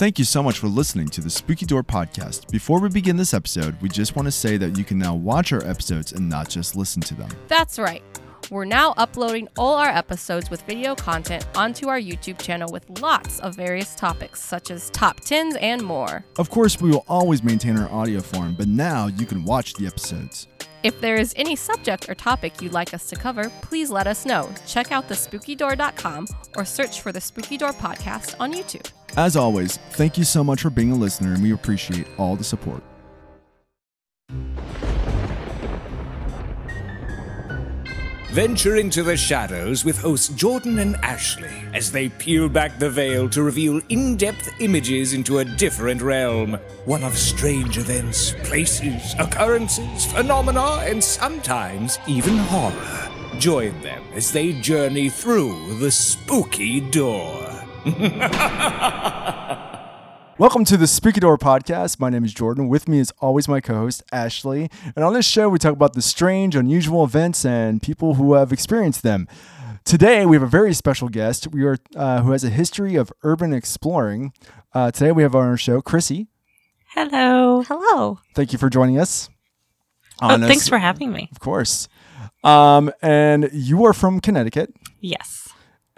Thank you so much for listening to the Spooky Door podcast. Before we begin this episode, we just want to say that you can now watch our episodes and not just listen to them. That's right. We're now uploading all our episodes with video content onto our YouTube channel with lots of various topics, such as top 10s and more. Of course, we will always maintain our audio form, but now you can watch the episodes. If there is any subject or topic you'd like us to cover, please let us know. Check out thespookydoor.com or search for the Spooky Door Podcast on YouTube. As always, thank you so much for being a listener, and we appreciate all the support. Venture into the shadows with hosts Jordan and Ashley as they peel back the veil to reveal in depth images into a different realm. One of strange events, places, occurrences, phenomena, and sometimes even horror. Join them as they journey through the spooky door. Welcome to the Spooky Door podcast. My name is Jordan. With me is always my co host, Ashley. And on this show, we talk about the strange, unusual events and people who have experienced them. Today, we have a very special guest we are, uh, who has a history of urban exploring. Uh, today, we have on our show Cryssie. Hello. Hello. Thank you for joining us. Oh, thanks this- for having me. Of course. Um, and you are from Connecticut, Yes.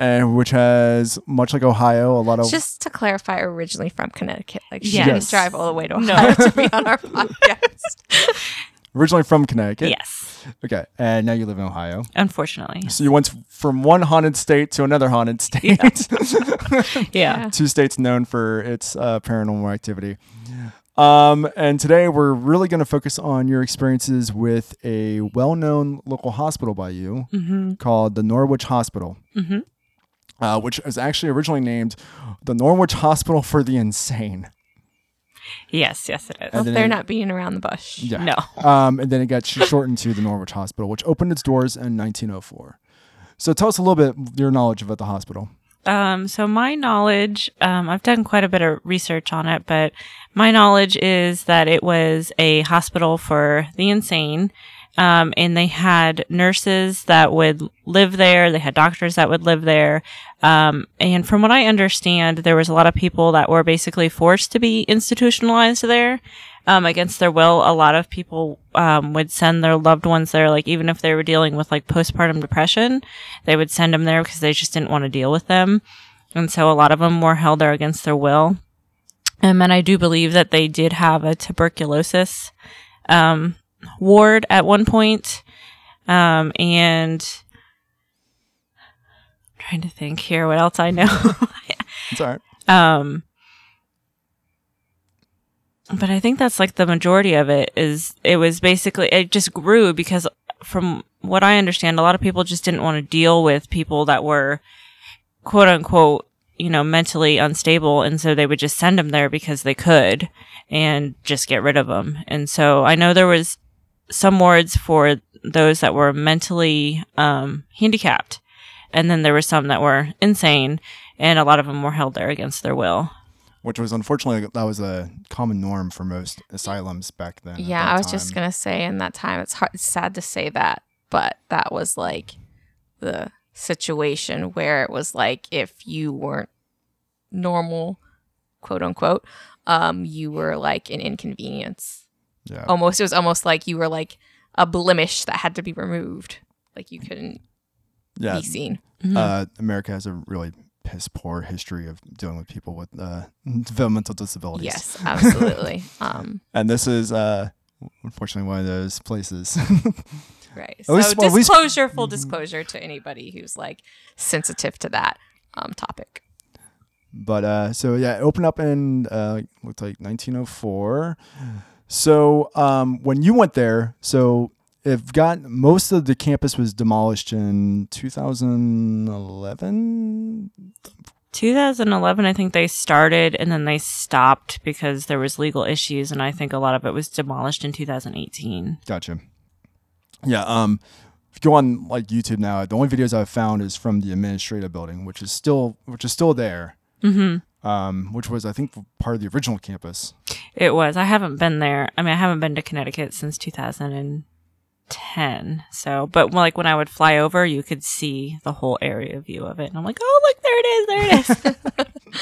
And which has, much like Ohio, a lot of. Just to clarify, originally from Connecticut. Like she Yes. didn't drive all the way to Ohio No. Ohio to be on our podcast. originally from Connecticut. Yes. Okay. And now you live in Ohio. Unfortunately. So you went from one haunted state to another haunted state. Yeah. Two states known for its uh, paranormal activity. Um, and today we're really going to focus on your experiences with a well-known local hospital by you Mm-hmm. called the Norwich Hospital, Mhm. Uh, which was actually originally named the Norwich Hospital for the Insane. Yes. Yes, it is. And They're it- not being around the bush. Yeah. No. Um, and then it got shortened to the Norwich Hospital, which opened its doors in 1904. So tell us a little bit your knowledge about the hospital. Um, so my knowledge, um, I've done quite a bit of research on it, but my knowledge is that it was a hospital for the insane. Um, and they had nurses that would live there. They had doctors that would live there. Um, and from what I understand, there was a lot of people that were basically forced to be institutionalized there. Um, against their will, a lot of people um, would send their loved ones there, like even if they were dealing with like postpartum depression, they would send them there because they just didn't want to deal with them. And so a lot of them were held there against their will. Um, and I do believe that they did have a tuberculosis um, ward at one point. Um, and I'm trying to think here what else I know. It's all right. Um, but I think that's like the majority of it is it was basically it just grew because from what I understand, a lot of people just didn't want to deal with people that were quote unquote, you know, mentally unstable. And so they would just send them there because they could and just get rid of them. And so I know there was some wards for those that were mentally, um, handicapped. And then there were some that were insane and a lot of them were held there against their will. Which was unfortunately that was a common norm for most asylums back then. Yeah, I was just gonna say in that time it's hard it's sad to say that, but that was like the situation where it was like if you weren't normal, quote unquote, um, you were like an inconvenience. Yeah. Almost it was almost like you were like a blemish that had to be removed. Like you couldn't yeah. be seen. Uh, America has a really piss poor history of dealing with people with uh, developmental disabilities. Yes, absolutely. um, And this is uh, unfortunately one of those places. Right. So least- well, at least- disclosure, full disclosure to anybody who's like sensitive to that um, topic. But uh, so yeah, it opened up in uh, looked like 1904. So um, when you went there, so it got most of the campus was demolished in 2011. 2011, I think they started and then they stopped because there was legal issues, and I think a lot of it was demolished in 2018. Gotcha. Yeah. Um, if you go on like YouTube now, the only videos I've found is from the administrative building, which is still which is still there. Mm-hmm. Um, which was I think part of the original campus. It was. I haven't been there. I mean, I haven't been to Connecticut since 2010. So, but like when I would fly over, you could see the whole area view of it, and I'm like, oh, look, there it is, there it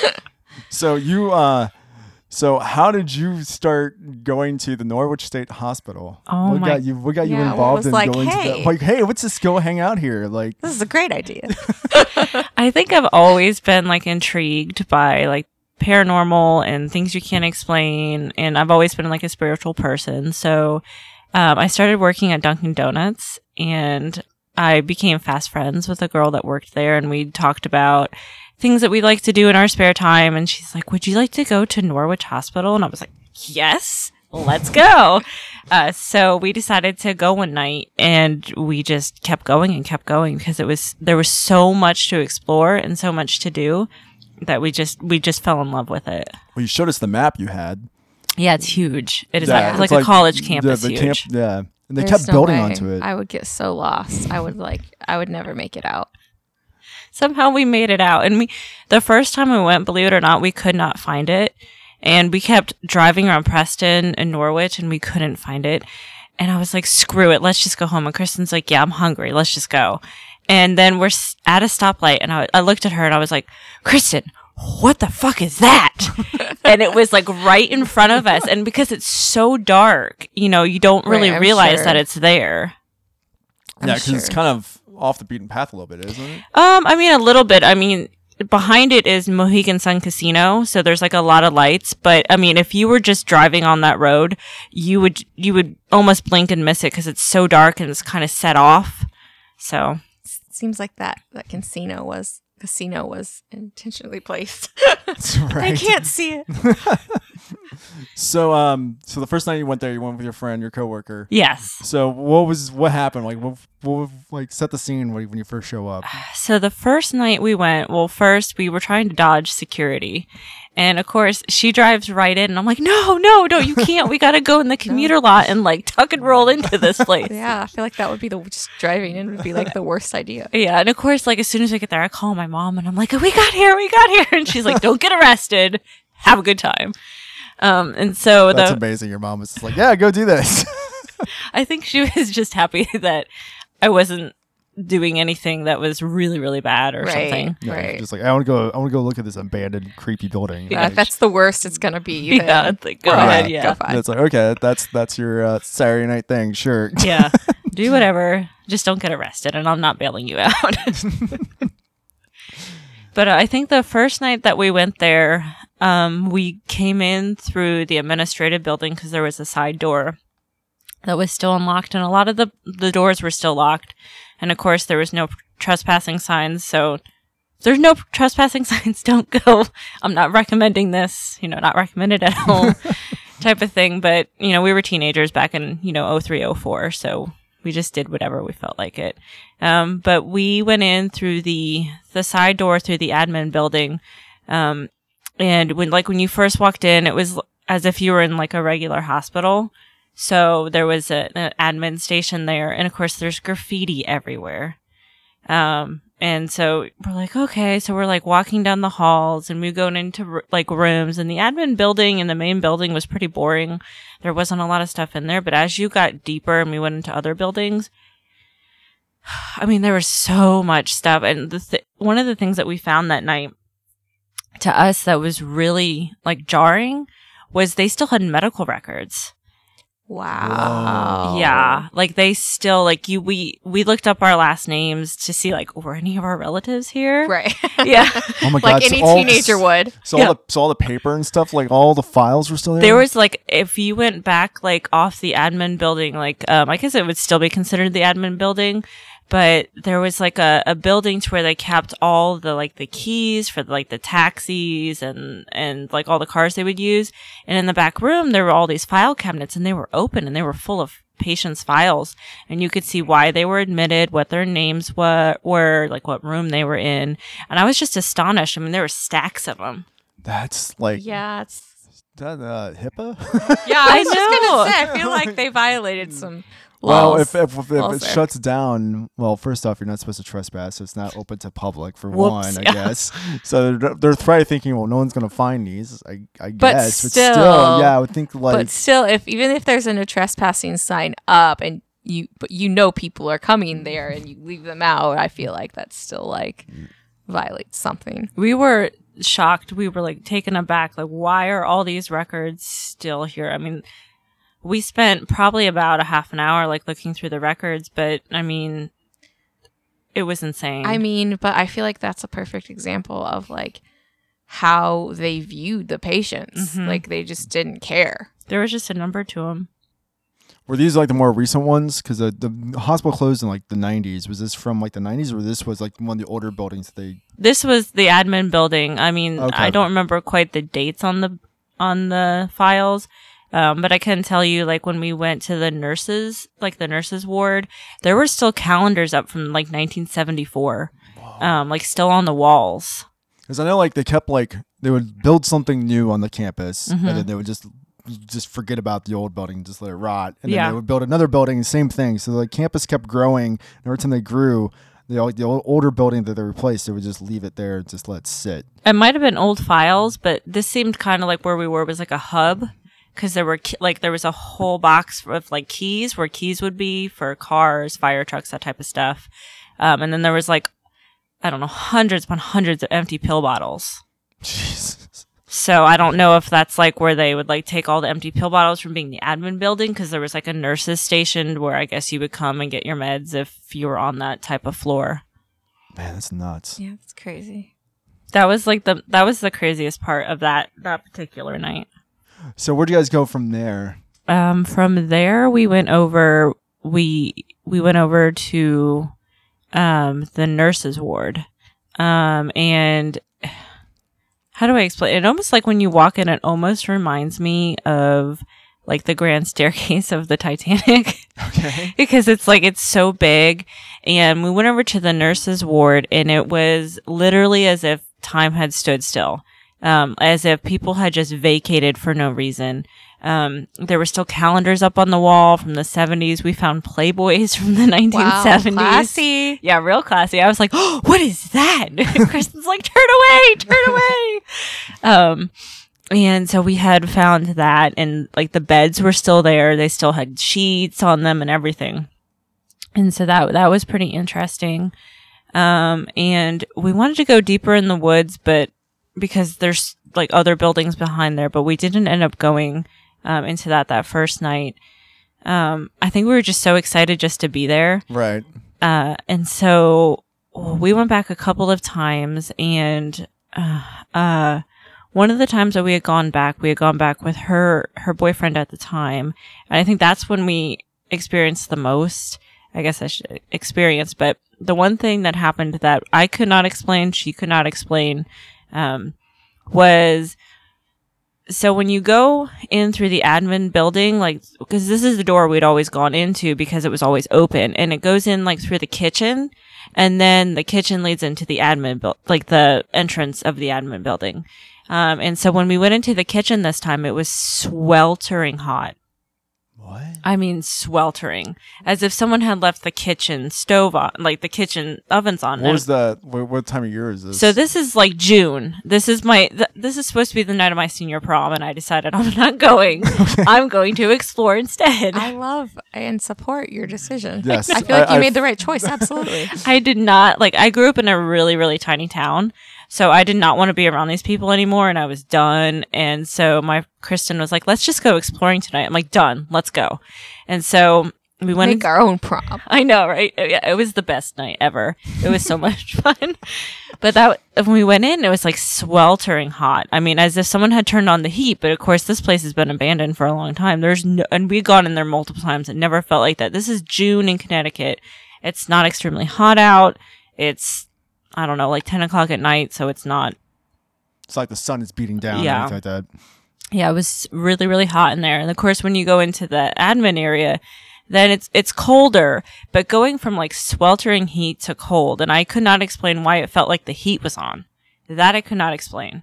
is. So you uh so how did you start going to the Norwich State Hospital? Oh what my- got you what got you Yeah, what involved was in like, going to hey. the like hey, let's just go hang out here. Like This is a great idea. I think I've always been like intrigued by like paranormal and things you can't explain. And I've always been like a spiritual person. So um, I started working at Dunkin' Donuts and I became fast friends with a girl that worked there. And we talked about things that we like to do in our spare time. And she's like, Would you like to go to Norwich Hospital? And I was like, Yes. Let's go. Uh, so we decided to go one night and we just kept going and kept going because it was, there was so much to explore and so much to do that we just, we just fell in love with it. well, you showed us the map you had. Yeah, it's huge. It is Yeah, like, it's like a college the- campus the huge. camp- yeah. And they There's kept no building way. onto it. I would get so lost. I would like. I would never make it out. somehow we made it out and we the first time we went believe it or not we could not find it and we kept driving around preston and norwich and we couldn't find it and i was like screw it let's just go home and kristen's like yeah i'm hungry let's just go and then we're at a stoplight and I, I looked at her and i was like kristen what the fuck is that and it was like right in front of us and because it's so dark you know you don't really Right, realize sure. that it's there I'm yeah, because it's kind of off the beaten path a little bit, isn't it? Um, I mean a little bit. I mean, behind it is Mohegan Sun Casino, so there's like a lot of lights. But I mean, if you were just driving on that road, you would you would almost blink and miss it because it's so dark and it's kind of set off. So Seems like that that casino was casino was intentionally placed. That's I can't see it. So um so the first night you went there, you went with your friend, your coworker. yes. So what was what happened? Like what, what like set the scene when when you first show up? So the first night we went, well, first we were trying to dodge security. And of course, she drives right in, and I'm like, no, no, no, you can't. We got to go in the commuter lot and like tuck and roll into this place. Yeah, I feel like that would be the just driving in would be like the worst idea. Yeah, and of course, like as soon as we get there, I call my mom and I'm like, "We got here, we got here," and she's like, "Don't get arrested, have a good time." Um, and so That's the amazing. Your mom was just like, "Yeah, go do this." I think she was just happy that I wasn't doing anything that was really, really bad or Right. something. Yeah, Right. Just like I want to go. I want to go look at this abandoned, creepy building. Yeah, Like, if that's the worst it's gonna be. then Yeah, it's like, go we're ahead, good. yeah. Go. It's like okay, that's that's your uh, Saturday night thing. Sure. yeah, do whatever, just don't get arrested, and I'm not bailing you out. but uh, I think the first night that we went there, um, we came in through the administrative building because there was a side door that was still unlocked, and a lot of the the doors were still locked, and of course there was no trespassing signs, so. There's no trespassing signs. Don't go. I'm not recommending this. You know, not recommended at all type of thing. But you know, we were teenagers back in you know 03, 04, so we just did whatever we felt like it. Um, but we went in through the the side door through the admin building, um, and when like when you first walked in, it was as if you were in like a regular hospital. So there was a, an admin station there, and of course there's graffiti everywhere. Um, and so we're like, okay, so we're like walking down the halls and we go into like rooms and the admin building and the main building was pretty boring. There wasn't a lot of stuff in there, but as you got deeper and we went into other buildings, I mean, there was so much stuff. And th- one of the things that we found that night to us that was really like jarring was they still had medical records. Wow. Yeah, like they still like you. We we looked up our last names to see like were any of our relatives here? Right. Yeah, Oh my god! like so any all- teenager would. So Yeah. all the so all the paper and stuff, like all the files were still there. there was like if you went back like off the admin building, like um, I guess it would still be considered the admin building, but there was like a, a building to where they kept all the like the keys for like the taxis and and like all the cars they would use, and in the back room there were all these file cabinets and they were open and they were full of patients' files, and you could see why they were admitted, what their names were, were like what room they were in, and I was just astonished. I mean, there were stacks of them. That's like Yeah, it's that uh, HIPAA. yeah. I I was just gonna say. I feel like they violated some. Well, if if, if, if it shuts down, well, first off, you're not supposed to trespass, so it's not open to public for Whoops, one, I yeah. guess. So they're, they're probably thinking, well, no one's gonna find these, I, I But guess. but still- still, yeah, I would think like but still, if even if there's a no trespassing sign up and you but you know people are coming there and you leave them out, I feel like that's still like mm. violates something. we were shocked. We were like taken aback. Like, why are all these records still here? I mean, we spent probably about a half an hour like looking through the records, but I mean, it was insane. I mean, but I feel like that's a perfect example of like how they viewed the patients. Mhm. Like they just didn't care. there was just a number to them. Were these like the more recent ones? Because the, the hospital closed in like the 90s. Was this from like the 90s or this was like one of the older buildings that they. This was the admin building. I mean, Okay. I don't remember quite the dates on the on the files. Um, but I can tell you, like when we went to the nurses, like the nurses ward, there were still calendars up from like 1974, um, like still on the walls. Because I know like they kept like. They would build something new on the campus Mm-hmm. and then they would just just forget about the old building, just let it rot. And then Yeah. they would build another building, same thing. So the campus kept growing. And every time they grew, the, the older building that they replaced, they would just leave it there and just let it sit. It might have been old files, but this seemed kind of like where we were was like a hub because there were like there was a whole box of like keys where keys would be for cars, fire trucks, that type of stuff. Um, and then there was like I don't know hundreds upon hundreds of empty pill bottles. Jesus. So I don't know if that's like where they would like take all the empty pill bottles from being the admin building because there was like a nurses stationed where I guess you would come and get your meds if you were on that type of floor. Man, that's nuts. Yeah, that's crazy. That was like the that was the craziest part of that that particular night. So where'd you guys go from there? Um, from there, we went over. We we went over to um, the nurses' ward, um, and how do I explain? It almost like when you walk in, it almost reminds me of like the grand staircase of the Titanic. Okay. because it's like it's so big and we went over to the nurses ward and it was literally as if time had stood still um, as if people had just vacated for no reason. Um, there were still calendars up on the wall from the 70s we found playboys from the 1970s Wow, classy. yeah real classy. I was like oh what is that? Kristen's like turn away turn away. Um and so we had found that and like the beds were still there. They still had sheets on them and everything. And so that that was pretty interesting. Um and we wanted to go deeper in the woods but because there's like other buildings behind there but we didn't end up going um, into that that first night. Um i think we were just so excited just to be there. Right. uh, and so we went back a couple of times and uh, uh, one of the times that we had gone back we had gone back with her her boyfriend at the time. And i think that's when we experienced the most i guess i should experience. But the one thing that happened that i could not explain she could not explain um, was so when you go in through the admin building, like, because this is the door we'd always gone into because it was always open and it goes in like through the kitchen and then the kitchen leads into the admin like the entrance of the admin building. Um, and so when we went into the kitchen this time, it was sweltering hot. What? I mean, sweltering, as if someone had left the kitchen stove on, like the kitchen ovens on. What was that? What, what time of year is this? so this is like June. This is my. Th- this is supposed to be the night of my senior prom, and I decided I'm not going. I'm going to explore instead. I love and support your decision. Yes, I feel like I- you I- made the right choice. Absolutely. I did not like. I grew up in a really, really tiny town, so I did not want to be around these people anymore, and I was done. And so my Kristen was like, "Let's just go exploring tonight." I'm like, "Done. Let's go." And so we went. Make our own prom. I know, right? Oh, yeah, it was the best night ever. It was so much fun. But that when we went in, it was like sweltering hot. I mean, as if someone had turned on the heat. But of course, this place has been abandoned for a long time. There's no, and we've gone in there multiple times. It never felt like that. This is June in Connecticut. It's not extremely hot out. It's I don't know, like ten o'clock at night, so it's not. it's like the sun is beating down. Yeah. Yeah. Like that. Yeah, it was really, really hot in there. And of course, when you go into the admin area, then it's it's colder, but going from like sweltering heat to cold, and I could not explain why it felt like the heat was on. That I could not explain.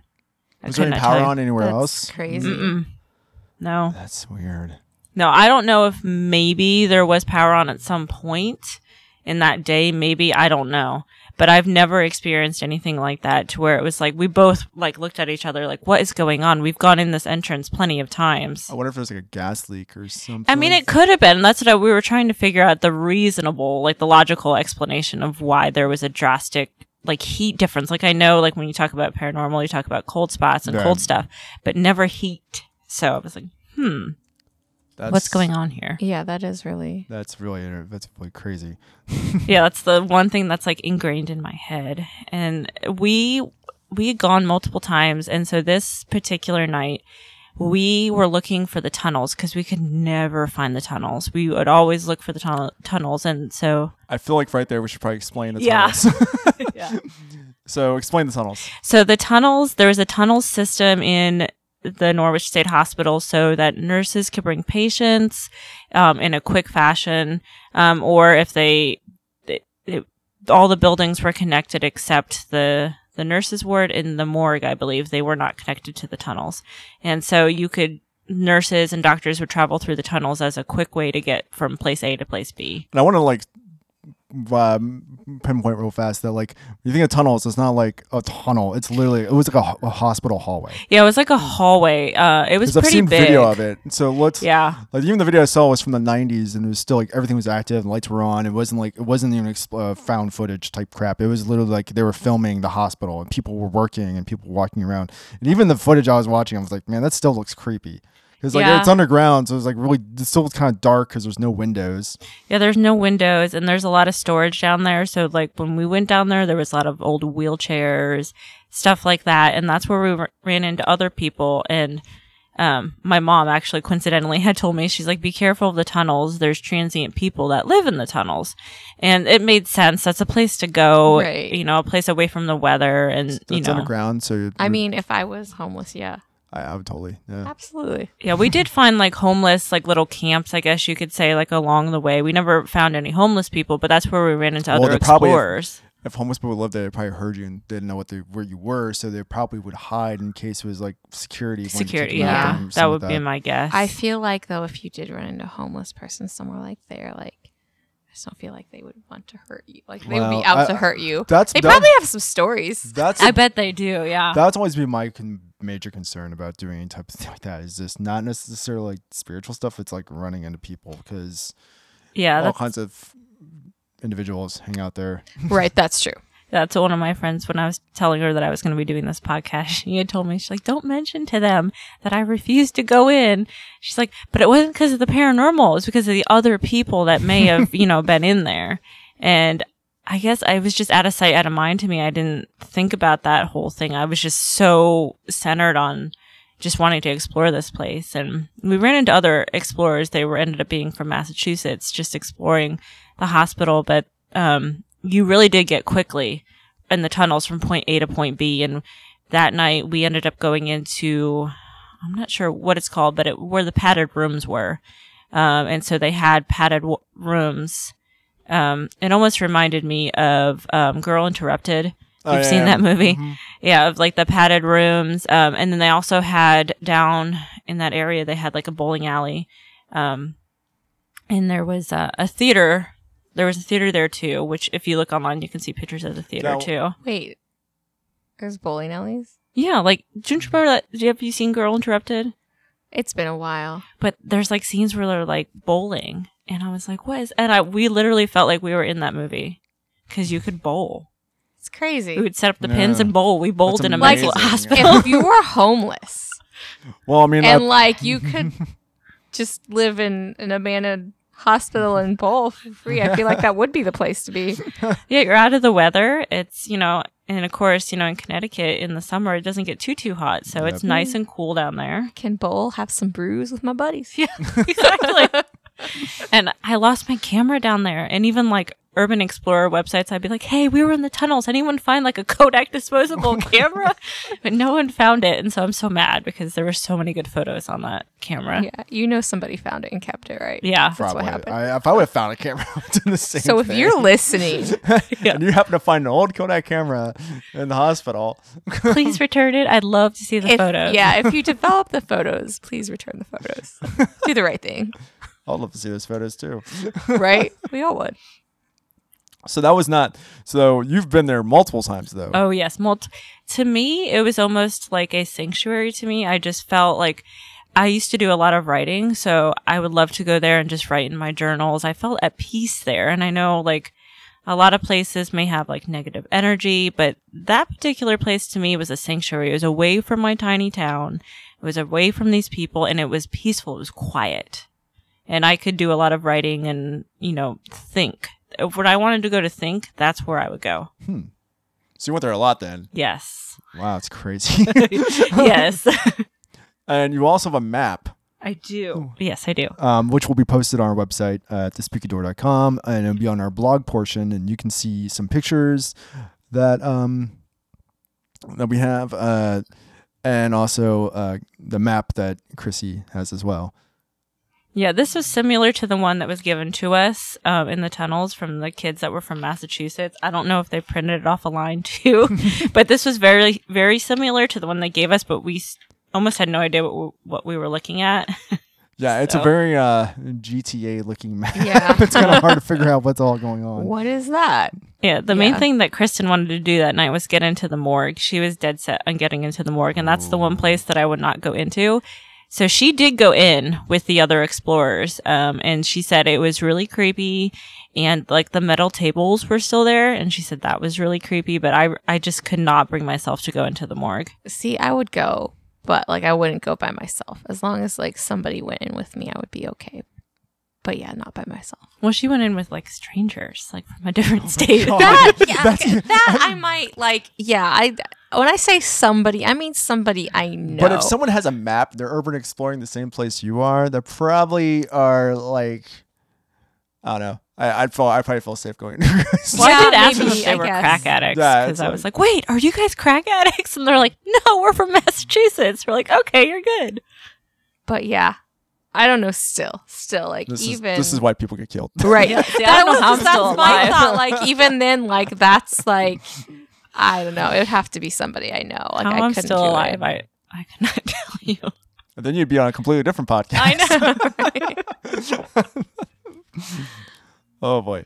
I Was there could any not power on anywhere That's else? crazy. Mm-mm. No, That's weird. no, I don't know if maybe there was power on at some point in that day. Maybe I don't know, but I've never experienced anything like that to where it was like we both like looked at each other like, "What is going on?" We've gone in this entrance plenty of times. I wonder if there's like a gas leak or something. I mean, it could have been. That's what I, we were trying to figure out the reasonable, like the logical explanation of why there was a drastic like heat difference. Like I know, like when you talk about paranormal, you talk about cold spots and Yeah. cold stuff, but never heat. So I was like, hmm, That's, what's going on here? Yeah, that is really. That's really that's really crazy. yeah, that's the one thing that's like ingrained in my head. And we we had gone multiple times, and so this particular night we were looking for the tunnels because we could never find the tunnels. We would always look for the tunnel tunnels, and so I feel like right there we should probably explain the Yeah. tunnels. So explain the tunnels. So the tunnels, there was a tunnel system in the Norwich State Hospital so that nurses could bring patients um, in a quick fashion, um, or if they, they, it, all the buildings were connected except the the nurses ward and the morgue, I believe, they were not connected to the tunnels, and so you could nurses and doctors would travel through the tunnels as a quick way to get from place A to place B. And I want to like um, pinpoint real fast that like you think of tunnels, it's not like a tunnel. It's literally it was like a, a hospital hallway. Yeah, it was like a hallway. Uh, it was Because I've seen big. video of it. So let's Yeah. like even the video I saw was from the 90s and it was still like everything was active and lights were on. It wasn't like it wasn't even uh, found footage type crap. It was literally like they were filming the hospital and people were working and people walking around. And even the footage I was watching, I was like, man, that still looks creepy. Because like Yeah. it's underground, so it's like really it still kind of dark because there's no windows. Yeah, there's no windows and there's a lot of storage down there. So like when we went down there, there was a lot of old wheelchairs, stuff like that, and that's where we r- ran into other people. And um, my mom actually coincidentally had told me she's like, "Be careful of the tunnels. There's transient people that live in the tunnels," and it made sense. That's a place to go, Right. you know, a place away from the weather, and It's you know, underground, so I mean, if I was homeless, yeah, I, I would totally yeah. absolutely. Yeah, we did find like homeless, like little camps, I guess you could say, like along the way. We never found any homeless people, but that's where we ran into Well, other they probably- explorers. if homeless people lived there, they probably heard you and didn't know what they where you were, so they probably would hide in case it was like security. wanted to Security, you out yeah, or that something would like be my guess. I feel like though, if you did run into a homeless person somewhere like there, like I just don't feel like they would want to hurt you. Like they would Well, be out I- to hurt you. That's They that- probably have some stories. That's I bet they do. Yeah. that's always been my con- major concern about doing any type of thing like that. Is just not necessarily like spiritual stuff. It's like running into people because yeah. all That's, kinds of individuals hang out there. right, that's true. that's one of my friends when I was telling her that I was going to be doing this podcast. She had told me, she's like, don't mention to them that I refused to go in. She's like, but it wasn't because of the paranormal. It was because of the other people that may have, you know, been in there. And I guess I was just out of sight, out of mind to me. I didn't think about that whole thing. I was just so centered on just wanting to explore this place. And we ran into other explorers. They were ended up being from Massachusetts, just exploring the hospital. But um, you really did get quickly in the tunnels from point A to point B. And that night we ended up going into, I'm not sure what it's called, but it, where the padded rooms were. Um, and so they had padded w- rooms. Um, it almost reminded me of um, Girl Interrupted. Oh, You've yeah, seen yeah. that movie? Mhm. Yeah, of like the padded rooms. Um, and then they also had down in that area, they had like a bowling alley. Um, and there was a, a theater. There was a theater there too, which if you look online, you can see pictures of the theater Now- too. Wait, there's bowling alleys. Yeah, like, don't you remember that? Have you seen Girl Interrupted? It's been a while. But there's like scenes where they're like bowling. And I was like, what is, and I, we literally felt like we were in that movie because you could bowl. It's crazy. We would set up the pins Yeah. and bowl. We bowled That's in a amazing. mental Like, hospital. if you were homeless Well, I mean, and I- like you could just live in an abandoned hospital and bowl for free, I feel like that would be the place to be. Yeah, you're out of the weather. It's, you know, and of course, you know, in Connecticut in the summer, it doesn't get too, too hot. So it's Yep. nice and cool down there. Can bowl, have some brews with my buddies. Yeah, exactly. And I lost my camera down there. And even like Urban Explorer websites, I'd be like, hey, we were in the tunnels. Anyone find like a Kodak disposable oh camera? But no one found it. And so I'm so mad because there were so many good photos on that camera. Yeah, you know somebody found it and kept it, right? Yeah. That's what probably. happened. I, if I would have found a camera, I would do the same. So if thing. you're listening, and you happen to find an old Kodak camera in the hospital, Please return it. I'd love to see the if, photos. yeah, if you develop the photos, please return the photos. Do the right thing, I'd love to see those photos too. right? We all would. So that was not. So you've been there multiple times though. Oh yes, t- to me it was almost like a sanctuary. To me, I just felt like I used to do a lot of writing, so I would love to go there and just write in my journals. I felt at peace there, and I know like a lot of places may have like negative energy, but that particular place to me was a sanctuary. It was away from my tiny town. It was away from these people and it was peaceful. It was quiet. And I could do a lot of writing and, you know, think. If when I wanted to go to think, that's where I would go. So you went there a lot then. Yes. Wow, it's crazy. yes. and you also have a map. I do. Yes, I do. um, which will be posted on our website uh, at thespookydoor.com and it'll be on our blog portion and you can see some pictures that um, that we have uh, and also uh, the map that Cryssie has as well. Yeah, this was similar to the one that was given to us um, in the tunnels from the kids that were from Massachusetts. I don't know if they printed it off a line too, but this was very, very similar to the one they gave us, but we almost had no idea what we, what we were looking at. Yeah, it's a very uh, GTA looking map. Yeah. it's kind of hard to figure out what's all going on. What is that? yeah, the main thing that Kristen wanted to do that night was get into the morgue. She was dead set on getting into the morgue, and that's the one place that I would not go into. So she did go in with the other explorers, um, and she said it was really creepy, and like the metal tables were still there, and she said that was really creepy. But I, I just could not bring myself to go into the morgue. See, I would go, but like I wouldn't go by myself. As long as like somebody went in with me, I would be okay. But yeah, not by myself. Well, she went in with like strangers, like from a different oh state. That yeah, that I might like. Yeah, I when I say somebody, I mean somebody I know. But if someone has a map, they're urban exploring the same place you are, they probably are like, I don't know. I, I'd feel, I'd probably feel safe going. Well, I Yeah, did ask them maybe, if they I were guess. crack addicts because it's I was like- like, "Wait, are you guys crack addicts?" And they're like, "No, we're from Massachusetts." We're like, "Okay, you're good." but yeah, I don't know. Still, still like this even is this is why people get killed. right. Yeah, see, that was how I'm just- that's still my alive. thought. Like even then, like that's like I don't know. It would have to be somebody I know. Like How I I'm couldn't still alive, It. I I cannot tell you. And then you'd be on a completely different podcast. I know. Oh boy.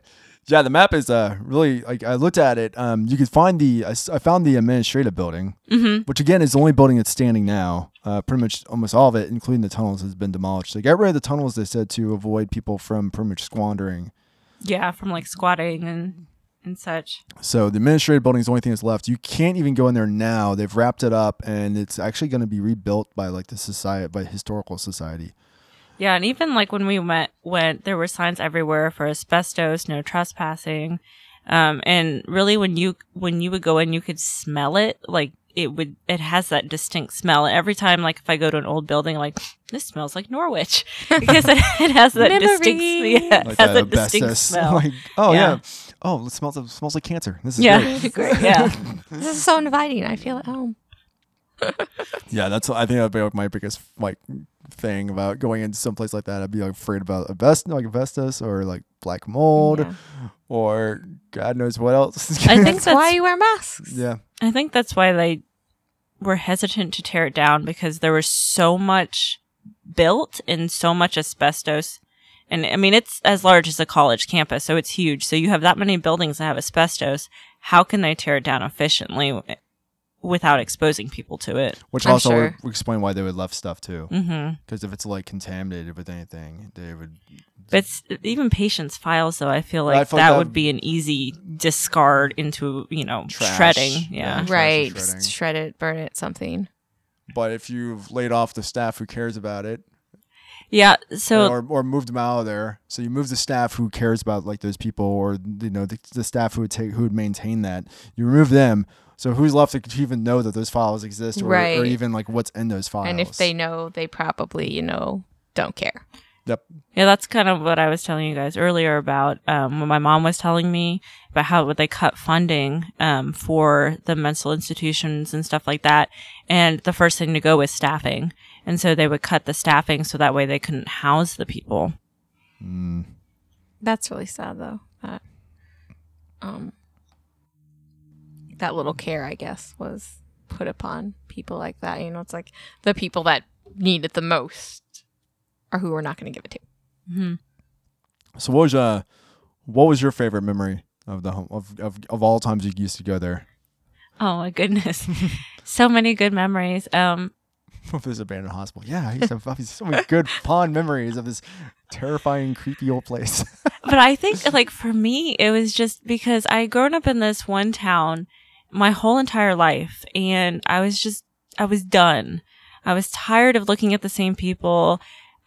Yeah, the map is uh really like I looked at it. Um, you could find the I found the administrative building, mm-hmm. which again is the only building that's standing now. Uh, pretty much almost all of it, including the tunnels, has been demolished. They got rid of the tunnels. They said to avoid people from pretty much squandering. Yeah, from like squatting and and such. So the administrative building is the only thing that's left. You can't even go in there now. They've wrapped it up, and it's actually going to be rebuilt by like the society, by historical society. Yeah, and even like when we went, went there were signs everywhere for asbestos, no trespassing, um, and really when you when you would go in, you could smell it. Like it would, it has that distinct smell. Every time, like if I go to an old building, like this smells like Norwich because it, it has that distinct, Memories. yeah, Like has that that distinct smell. like, oh yeah. Yeah. oh, it smells it smells like cancer. This is yeah, great. great. Yeah, This is so inviting. I feel at home. Yeah, that's I think that'd be like my biggest like thing about going into some place like that. I'd be like afraid about asbestos, like asbestos, or like black mold, Yeah. or God knows what else. I think That's why you wear masks. yeah, I think that's why they were hesitant to tear it down because there was so much built and so much asbestos. And I mean, it's as large as a college campus, so it's huge. So you have that many buildings that have asbestos. How can they tear it down efficiently w- without exposing people to it? which I'm also sure. would explain why they would left stuff too. Mm-hmm. Because if it's like contaminated with anything, they would. But it's, even patients' files, though, I feel Well, I like feel that that- would be an easy discard into, you know, Trash. shredding. Yeah. Yeah. Right. shredding. Shred it, burn it, something. But if you've laid off the staff who cares about it, Yeah. So or or moved them out of there, so you move the staff who cares about like those people, or you know the, the staff who would take who would maintain that. You remove them, so who's left to even know that those files exist, or, or even like what's in those files? And if they know, they probably, you know, don't care. yep, Yeah, that's kind of what I was telling you guys earlier about um, when my mom was telling me about how would they cut funding um, for the mental institutions and stuff like that. And the first thing to go was staffing. And so they would cut the staffing so that way they couldn't house the people. Mm. That's really sad, though. That, um, that little care, I guess, was put upon people like that. You know, it's like the people that need it the most are who we're not going to give it to. hmm So what was uh, what was your favorite memory of the home of, of of all times you used to go there? Oh my goodness. so many good memories. Um, of this abandoned hospital. Yeah, I used to have so many good fond memories of this terrifying, creepy old place. but I think like for me, it was just because I had grown up in this one town my whole entire life, and I was just I was done. I was tired of looking at the same people.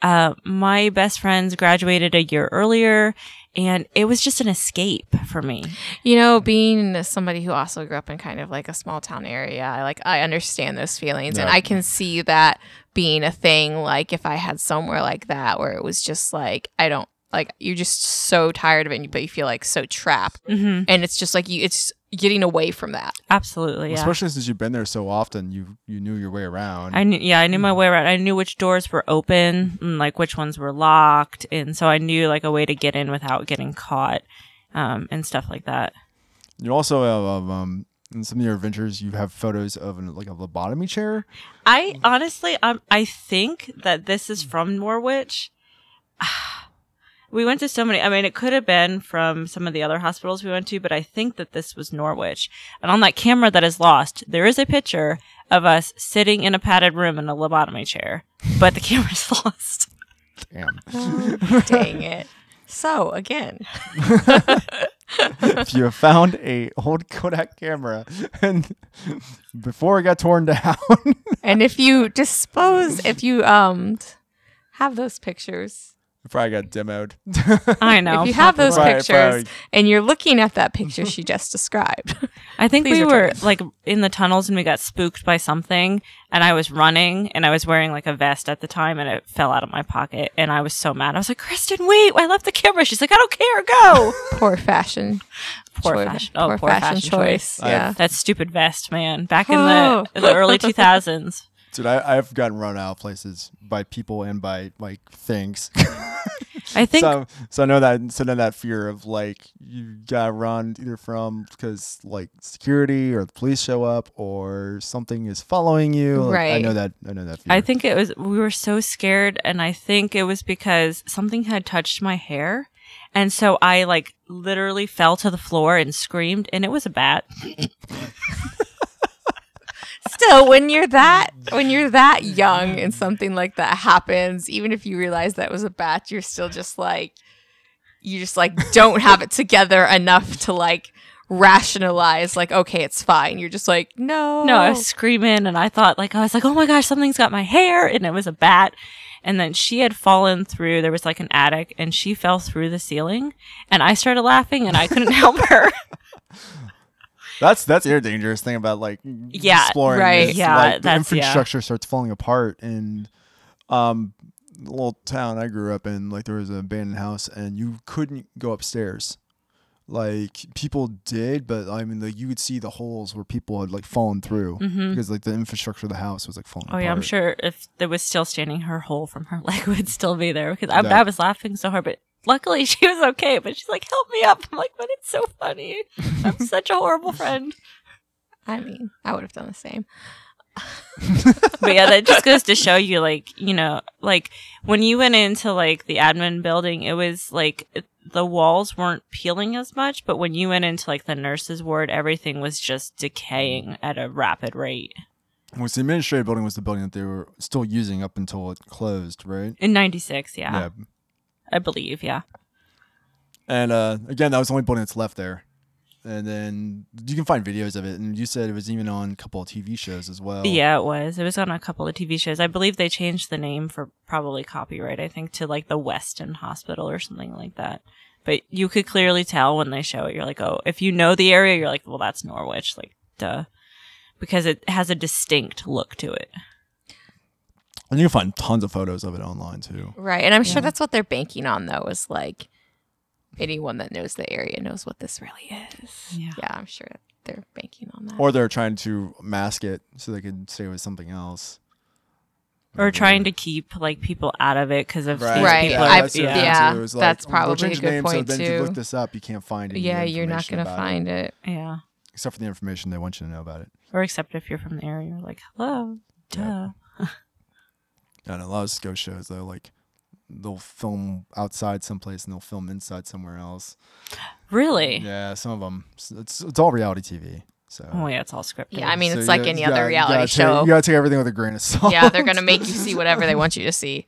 Uh, my best friends graduated a year earlier, and it was just an escape for me. You know, being somebody who also grew up in kind of like a small town area, I like I understand those feelings and I can see that being a thing like if I had somewhere like that where it was just like I don't like you're just so tired of it but you feel like so trapped hmm and it's just like you it's getting away from that. Absolutely, yeah. Especially since you've been there so often, you you knew your way around. I knew, yeah, I knew my way around. I knew which doors were open and like which ones were locked, and so I knew like a way to get in without getting caught, um, and stuff like that. you also have um in some of your adventures, you have photos of an, like a lobotomy chair. I honestly, um, I think that this is from Norwich. we went to so many. I mean, it could have been from some of the other hospitals we went to, but I think that this was Norwich. And on that camera that is lost, there is a picture of us sitting in a padded room in a lobotomy chair, but the camera's lost. Damn. Dang it. So again, if you have found a old Kodak camera and before it got torn down, and if you dispose if you um have those pictures it probably got demoed. I know. if you have those Right, pictures probably. and you're looking at that picture she just described I think Please we were return. like in the tunnels and we got spooked by something and I was running and I was wearing like a vest at the time and it fell out of my pocket and I was so mad. I was like, Kristen, wait, I left the camera. She's like, I don't care, go. poor fashion Poor choi- fashion. Oh, poor, poor fashion, fashion choice, I- yeah that stupid vest, man. Back in Oh. the, the early 2000s. Dude, I, I've gotten run out of places by people and by like things. I think so, so I know that. So know that fear of like you got run either from because like security or the police show up or something is following you. Like, I know that. I know that. Fear. I think it was we were so scared and I think it was because something had touched my hair. And so I like literally fell to the floor and screamed and it was a bat. still when you're that when you're that young and something like that happens even if you realize that was a bat you're still just like you just like don't have it together enough to like rationalize like okay it's fine you're just like no No, I was screaming and I thought like I was like, "Oh my gosh, something's got my hair." And it was a bat. And then she had fallen through there was like an attic and she fell through the ceiling and I started laughing and I couldn't help her. that's that's the dangerous thing about like Yeah, exploring. right. is, Yeah, like, the that's- yeah. infrastructure starts falling apart and um. The little town I grew up in, like there was an abandoned house, and you couldn't go upstairs. Like people did, but I mean, like you would see the holes where people had like fallen through because like the infrastructure of the house was like falling. Mm-hmm. Oh yeah, I'm sure if it was still standing her hole from her leg would still be there because I, Yeah. I was laughing so hard but luckily she was okay but she's like help me up. I'm like but it's so funny. I'm such a horrible friend. I mean i would have done the same. But yeah, that just goes to show you, like, you know, like when you went into like the admin building, it was like it- the walls weren't peeling as much, but when you went into like the nurses' ward, everything was just decaying at a rapid rate. Was the administrative building was the building that they were still using up until it closed, right? In '96, yeah, I believe, yeah. And uh, again, that was the only building that's left there. And then you can find videos of it, and you said it was even on a couple of TV shows as well. Yeah, it was. It was on a couple of TV shows. I believe they changed the name for probably copyright, I think, to like the Weston Hospital or something like that. But you could clearly tell when they show it. You're like, oh, if you know the area, you're like, well, that's Norwich. Like, duh. Because it has a distinct look to it. And you can find tons of photos of it online too. right and i'm sure Yeah. that's what they're banking on though is like anyone that knows the area knows what this really is Yeah. yeah i'm sure they're banking on that Or they're trying to mask it so they can say it was something else. Or trying to keep like people out of it because of Right, these Right. people. I- Are, that's the other yeah. thing, too, is that's "Oh, we'll probably change a the good name, point, so then if you look this up, you can't find it. yeah you're not gonna find it yeah. except for the information they want you to know about it. Or except if you're from the area, you're like, hello, duh. Yeah. And a lot of ghost shows though, like they'll film outside someplace and they'll film inside somewhere else. Really? Yeah, some of them. It's it's all reality TV. So Oh yeah, it's all scripted. yeah i mean So it's like gotta- any other gotta- reality gotta show Take, you gotta take everything with a grain of salt. yeah they're gonna make you see whatever they want you to see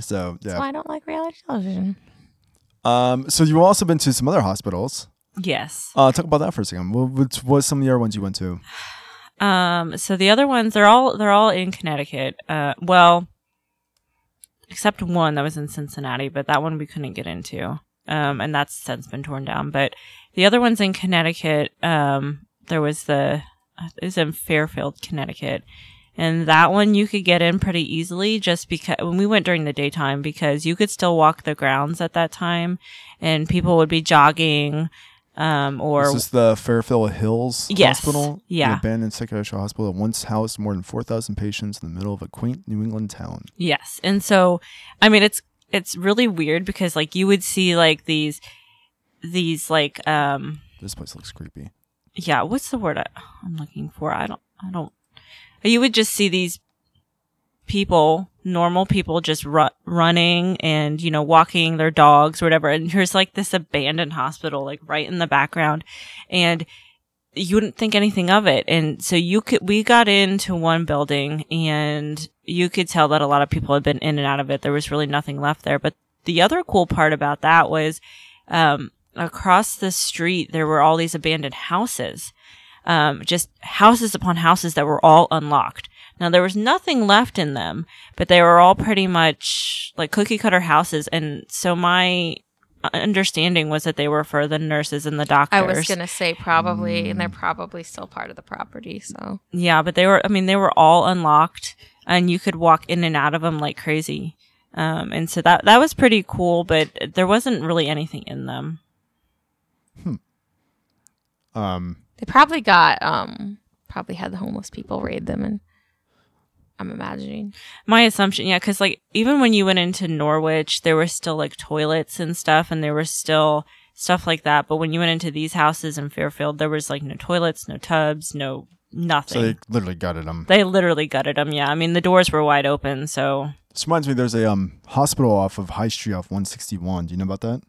So That's yeah. why I don't like reality television. Um. So you've also been to some other hospitals. Yes. Uh, talk about that for a second. What what was some of the other ones you went to? Um, so the other ones, they're all they're all in Connecticut. Uh, well, except one that was in Cincinnati, but that one we couldn't get into. Um, and that's since been torn down. But the other ones in Connecticut, um, there was the was in Fairfield, Connecticut, and that one you could get in pretty easily just because when we went during the daytime because you could still walk the grounds at that time, and people would be jogging. Um, or this Is the Fairfield Hills Yes. Hospital? Yeah. The abandoned psychiatric hospital that once housed more than 4,000 patients in the middle of a quaint New England town. Yes. And so, I mean, it's, it's really weird because like you would see like these, these like, um, This place looks creepy. yeah, what's the word I, I'm looking for? I don't, I don't, you would just see these people, normal people just ru- running and, you know, walking their dogs or whatever. And there's like this abandoned hospital, like right in the background. And you wouldn't think anything of it. And so you could, we got into one building and you could tell that a lot of people had been in and out of it. There was really nothing left there. But the other cool part about that was, um, across the street, there were all these abandoned houses. Um, just houses upon houses that were all unlocked. Now there was nothing left in them, but they were all pretty much like cookie cutter houses. And so my understanding was that they were for the nurses and the doctors. I was gonna say probably, and Mm. they're probably still part of the property. So Yeah, but they were, I mean, they were all unlocked and you could walk in and out of them like crazy. Um, and so that, that was pretty cool, but there wasn't really anything in them. Um, they probably got um probably had the homeless people raid them, and I'm imagining. My assumption, yeah, because like even when you went into Norwich, there were still like toilets and stuff, and there was still stuff like that. But when you went into these houses in Fairfield, there was like no toilets, no tubs, no nothing. so they, they literally gutted them. They literally gutted them. Yeah, I mean the doors were wide open, so This reminds me, there's a um hospital off of High Street off 161. Do you know about that?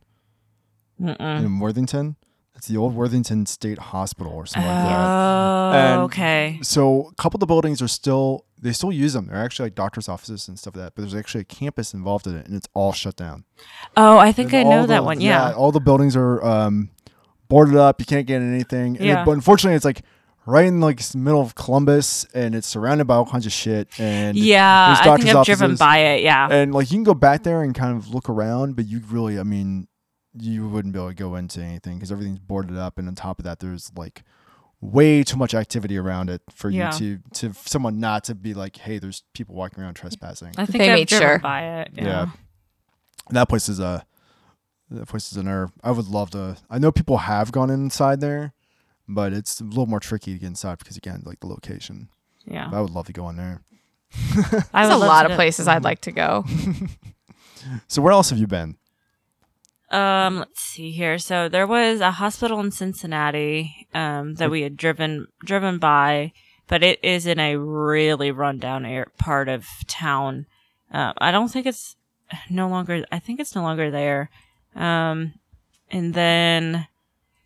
mm-mm. In Worthington? It's the old Worthington State Hospital or something like that. Oh, okay. So a couple of the buildings are still they still use them. They're actually like doctors' offices and stuff like that. But there's actually a campus involved in it, and it's all shut down. Oh, I think And I know all that one. Yeah. all the buildings are um, boarded up. You can't get anything. And it- Yeah. but unfortunately, it's like right in like middle of Columbus, and it's surrounded by all kinds of shit. And Yeah, I think I've driven by it. Yeah. and like you can go back there and kind of look around, but you really, I mean, you wouldn't be able to go into anything because everything's boarded up, and on top of that, there's like way too much activity around it for Yeah. you to to someone not to be like, hey, there's people walking around trespassing. I think They I've made driven sure. by it. Yeah. Yeah. That place is a that place is a nerve. I would love to. I know people have gone inside there, but it's a little more tricky to get inside because again, like the location. Yeah. But I would love to go in there. I There's a lot of do- places I'd like to go. So where else have you been? Um, let's see here. So there was a hospital in Cincinnati um, that we had driven driven by, but it is in a really rundown air, part of town. Um, I don't think it's no longer. I think it's no longer there. Um, and then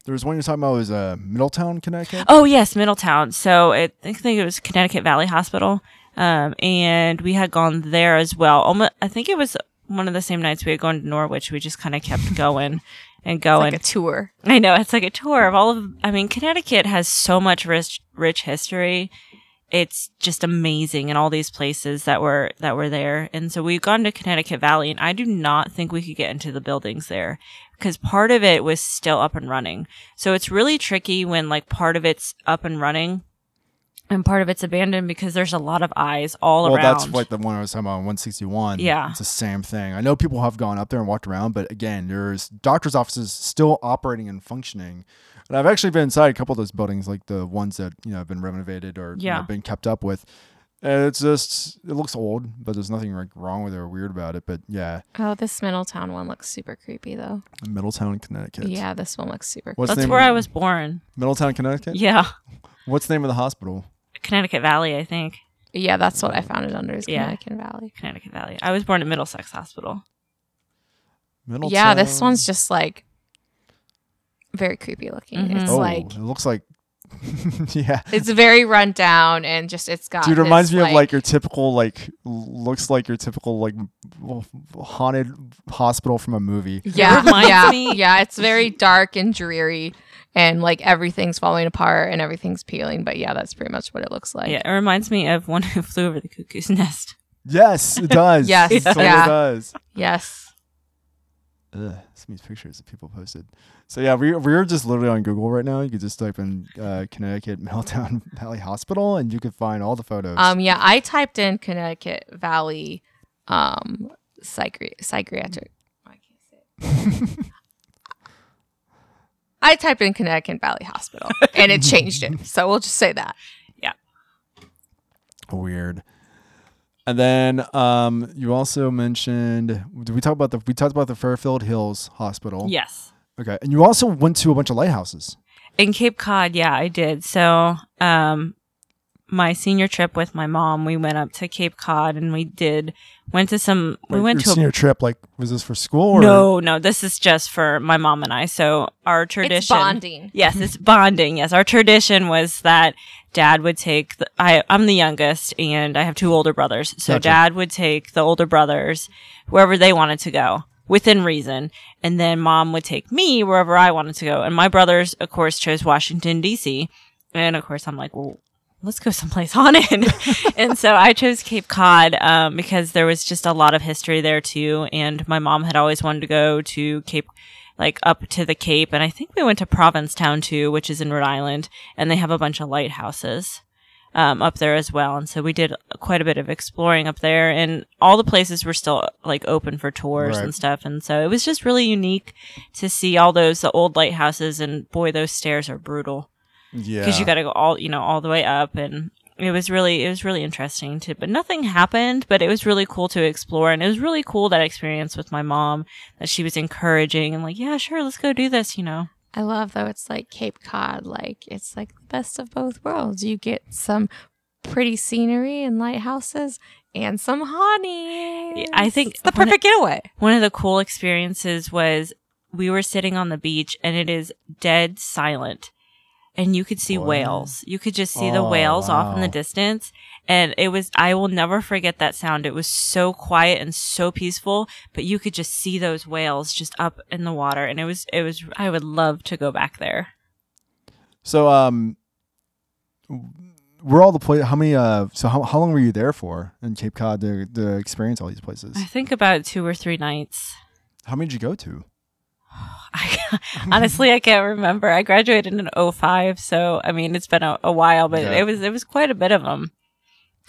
There was one you're talking about was uh, Middletown, Connecticut. Oh yes, Middletown. So it, I think it was Connecticut Valley Hospital, um, and we had gone there as well. Almost, I think it was one of the same nights we had gone to Norwich. We just kind of kept going and It's going. like a tour. I know it's like a tour of all of. I mean, Connecticut has so much rich, rich history. It's just amazing and all these places that were that were there. And so we've gone to Connecticut Valley, and I do not think we could get into the buildings there because part of it was still up and running. So it's really tricky when like part of it's up and running. And part of it's abandoned because there's a lot of eyes all well, around. Well, that's like the one I was talking about, 161. Yeah. it's the same thing. I know people have gone up there and walked around, but again, there's doctors' offices still operating and functioning. And I've actually been inside a couple of those buildings, like the ones that you know have been renovated or you know, been kept up with. And it's just it looks old, but there's nothing like wrong with it or weird about it. But yeah, Oh, this Middletown one looks super creepy though. Middletown, Connecticut. Yeah, this one looks super. What's that's where I was born. Middletown, Connecticut. Yeah, What's the name of the hospital? Connecticut Valley, I think. Yeah, that's what I found it under is Yeah. Connecticut Valley. Connecticut Valley. I was born at Middlesex Hospital. Middletown. Yeah, this one's just like very creepy looking. Mhm. It's oh, like it looks like yeah. It's very run down and just it's got. Dude, it reminds this, me of like your typical like looks like your typical like haunted hospital from a movie. Yeah, reminds yeah, me- yeah. It's very dark and dreary, and like everything's falling apart and everything's peeling. But yeah, that's pretty much what it looks like. yeah, it reminds me of one who flew over the cuckoo's nest. Yes, it does. Yes, it totally yeah. does. Yes. Ugh, some of these pictures that people posted. So yeah, we we're just literally on Google right now. You could just type in uh, Connecticut Meltdown Valley Hospital, and you could find all the photos. Um. Yeah, I typed in Connecticut Valley, um, psychi- psychiatric. I can't say it. I typed in Connecticut Valley Hospital and it changed it. So we'll just say that. Yeah. Weird. And then um, you also mentioned. Did we talk about the? We talked about the Fairfield Hills Hospital. Yes. Okay, and you also went to a bunch of lighthouses. In Cape Cod, yeah, I did. So, um, my senior trip with my mom, we went up to Cape Cod and we did went to some. we Wait, went your to a senior trip. Like, was this for school? Or? No, no, this is just for my mom and I. So our tradition It's bonding. Yes, it's bonding. Yes, our tradition was that dad would take the, I I'm the youngest and I have two older brothers. So Gotcha. dad would take the older brothers wherever they wanted to go within reason and then mom would take me wherever I wanted to go. And my brothers of course chose Washington DC. And of course I'm like, well, let's go someplace haunted. and so I chose Cape Cod um, because there was just a lot of history there too. And my mom had always wanted to go to Cape, like up to the Cape. And I think we went to Provincetown too, which is in Rhode Island. And they have a bunch of lighthouses um, up there as well. And so we did quite a bit of exploring up there. And all the places were still like open for tours Right. and stuff. And so it was just really unique to see all those the old lighthouses. And boy, those stairs are brutal Yeah. because you got to go all you know all the way up and it was really it was really interesting to but nothing happened but it was really cool to explore and it was really cool that experience with my mom that she was encouraging and like yeah sure let's go do this you know I love though it's like Cape Cod, like it's like the best of both worlds. You get some pretty scenery and lighthouses and some honey. I think it's the when it- perfect getaway. one of the cool experiences was we were sitting on the beach and it is dead silent and you could see What? whales you could just see the Oh, whales off in the distance and it was i will never forget that sound it was so quiet and so peaceful but you could just see those whales just up in the water and it was it was i would love to go back there So, um, were all the place? How many? Uh, so how, how long were you there for in Cape Cod to, to experience all these places? i think about two or three nights How many did you go to? I, honestly, I can't remember. I graduated in 05, so I mean, it's been a, a while, but Yeah. it was it was quite a bit of them.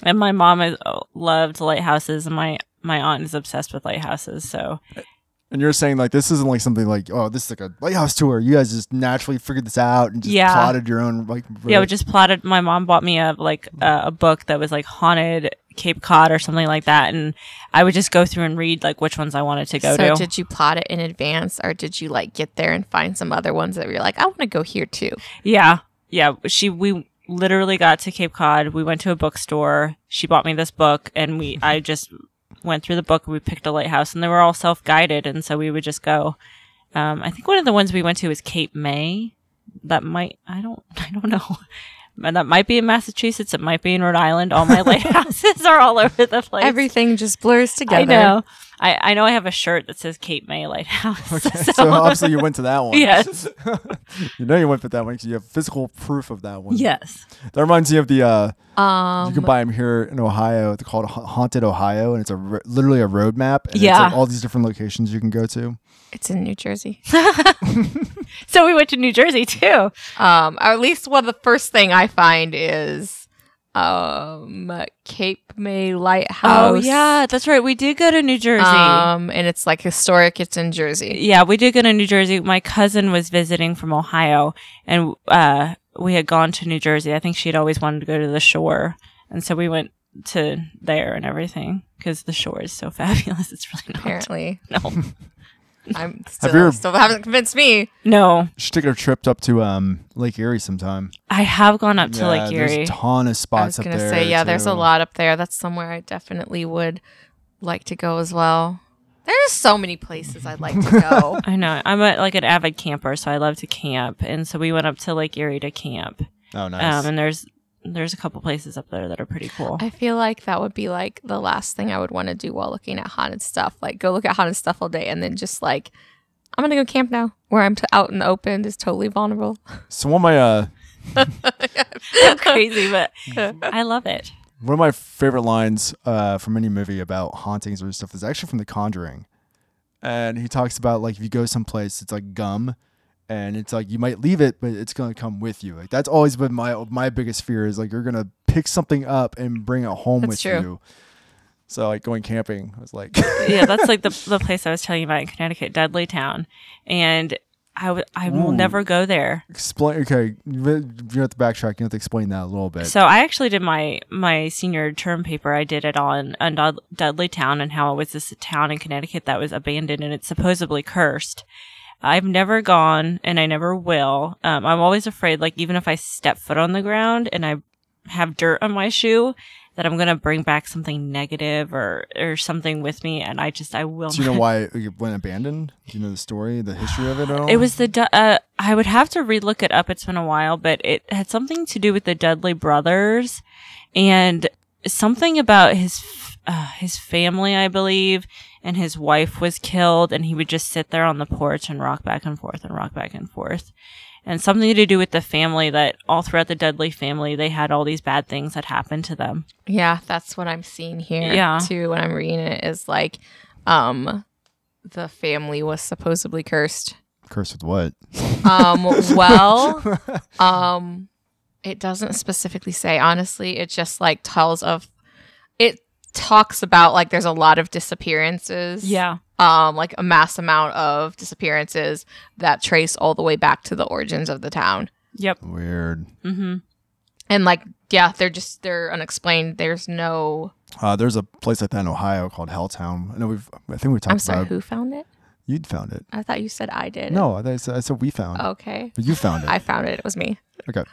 And my mom is, uh, loved lighthouses, and my my aunt is obsessed with lighthouses. So And you're saying like this isn't like something like oh this is like a lighthouse tour. You guys just naturally figured this out and just Yeah. plotted your own like. yeah, we just plotted. My mom bought me a like uh, a book that was like haunted Cape Cod or something like that, and I would just go through and read like which ones I wanted to go to. so to. did you plot it in advance or did you like get there and find some other ones that were like, I want to go here too? Yeah. Yeah. She, we literally got to Cape Cod. We went to a bookstore. She bought me this book and we, I just went through the book and we picked a lighthouse and they were all self guided. And so we would just go. Um, I think one of the ones we went to was Cape May. That might, I don't, I don't know. And that might be in Massachusetts. It might be in Rhode Island. All my lighthouses are all over the place. Everything just blurs together. I know. I, I know I have a shirt that says Cape May Lighthouse. Okay, so, obviously you went to that one. Yes. you know you went for that one because you have physical proof of that one. yes. That reminds me of the. Uh, Um, you can buy them here in Ohio. They're called Haunted Ohio, and it's a ro- literally a road map. And It's Yeah. like all these different locations you can go to. it's in New Jersey. So we went to New Jersey too. Um, or at least one of the first thing I find is um Cape May Lighthouse. Oh yeah, that's right. We did go to New Jersey. Um, and it's like historic. It's in Jersey. yeah, we did go to New Jersey. My cousin was visiting from Ohio, and uh, we had gone to New Jersey. I think she'd always wanted to go to the shore, and so we went to there and everything because the shore is so fabulous. It's really not. Apparently, No, I'm still, you ever- still haven't convinced me. no. You should take a trip up to um, Lake Erie sometime. I have gone up to Yeah, Lake There's Erie. a ton of spots up there. I was up gonna there. say, yeah, there's a too. lot up there. That's somewhere I definitely would like to go as well. There's so many places I'd like to go. I know. I'm a, like an avid camper, so I love to camp, and so we went up to Lake Erie to camp. Oh, nice. Um, and there's there's a couple places up there that are pretty cool. I feel like that would be like the last thing I would want to do while looking at haunted stuff. Like go look at haunted stuff all day and then just like I'm gonna go camp now, where I'm t- out in the open, is totally vulnerable. so one of my uh, crazy, but I love it. one of my favorite lines uh, from any movie about hauntings or stuff is actually from The Conjuring, and he talks about like if you go someplace, it's like gum, and it's like you might leave it, but it's gonna come with you. Like that's always been my my biggest fear is like you're gonna pick something up and bring it home That's with true. you. So like going camping, I was like, yeah, that's like the the place I was telling you about in Connecticut, Dudley Town, and I w- I will Ooh. never go there. explain. Okay, you you have to backtrack. You have to explain that a little bit. So I actually did my my senior term paper. I did it on on Dud- Dudley Town and how it was this town in Connecticut that was abandoned and it's supposedly cursed. I've never gone and I never will. Um, I'm always afraid, like even if I step foot on the ground and I have dirt on my shoe, that I'm gonna bring back something negative or or something with me, and I just I will. Do you know why it went abandoned? Do you know the story, the history of it at all? It was the uh, I would have to relook it up. It's been a while, but it had something to do with the Dudley brothers and something about his uh, his family, I believe, and his wife was killed, and he would just sit there on the porch and rock back and forth and rock back and forth. And something to do with the family that all throughout the Dudley family, they had all these bad things that happened to them. Yeah, that's what I'm seeing here. Yeah. Too when I'm reading it is like, um, the family was supposedly cursed. cursed with what? Um, well, um, it doesn't specifically say. Honestly, it just like tells of. It talks about like there's a lot of disappearances. Yeah. Um, like a mass amount of disappearances that trace all the way back to the origins of the town. Yep. Weird. Mm-hmm. And like, yeah, they're just they're unexplained. There's no. Uh, there's a place like that in Ohio called Helltown. I know we've. I think we've talked about I'm sorry. about. Who found it? You'd found it. I thought you said I did. No, I, thought I, said, I said we found. Okay. But you found it. I found it. It was me. okay.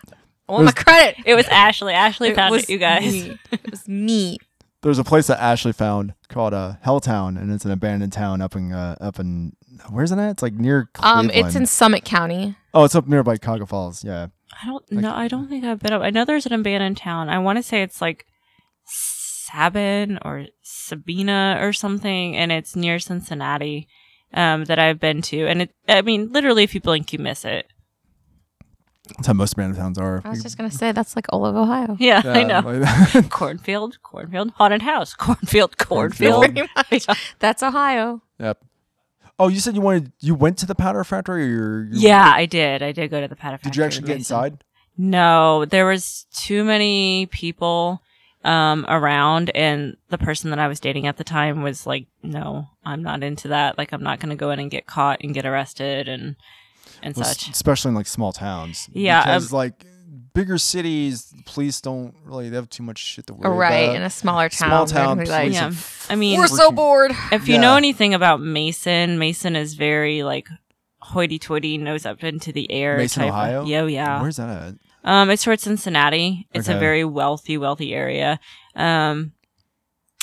I want my credit. It was Ashley. Ashley found was it, you guys. me. It was me. There's a place that Ashley found called uh, Helltown, and it's an abandoned town up in uh, up in where's it at? It's like near Um, Cleveland. it's in Summit County. oh, it's up nearby Cuyahoga Falls. Yeah. I don't know. I don't think I've been up. I know there's an abandoned town. I want to say it's like Sabin or Sabina or something, and it's near Cincinnati um, that I've been to. And it, I mean, literally, if you blink, you miss it. That's how most abandoned towns are. I was just gonna say that's like all of Ohio. Yeah, I know. like- cornfield, cornfield, haunted house, cornfield, Cornfield. cornfield. Pretty much. That's Ohio. yep. Oh, you said you wanted you went to the powder factory, or you're, you Yeah, I did. I did go to the Pat Did you actually get inside? No, there was too many people um around and the person that I was dating at the time was like, "No, I'm not into that. Like I'm not going to go in and get caught and get arrested and and Well, such." especially in like small towns. Yeah, because um, like bigger cities, police don't really they have too much shit to worry right. about. In a smaller town. Small town be like, Yeah. I mean, We're so bored. if you know anything about Mason, Mason is very like hoity-toity, nose up into the air. Mason, type of- Ohio? Yeah, yeah. Where's that at? Um, it's towards Cincinnati. It's a very wealthy, wealthy area. Um,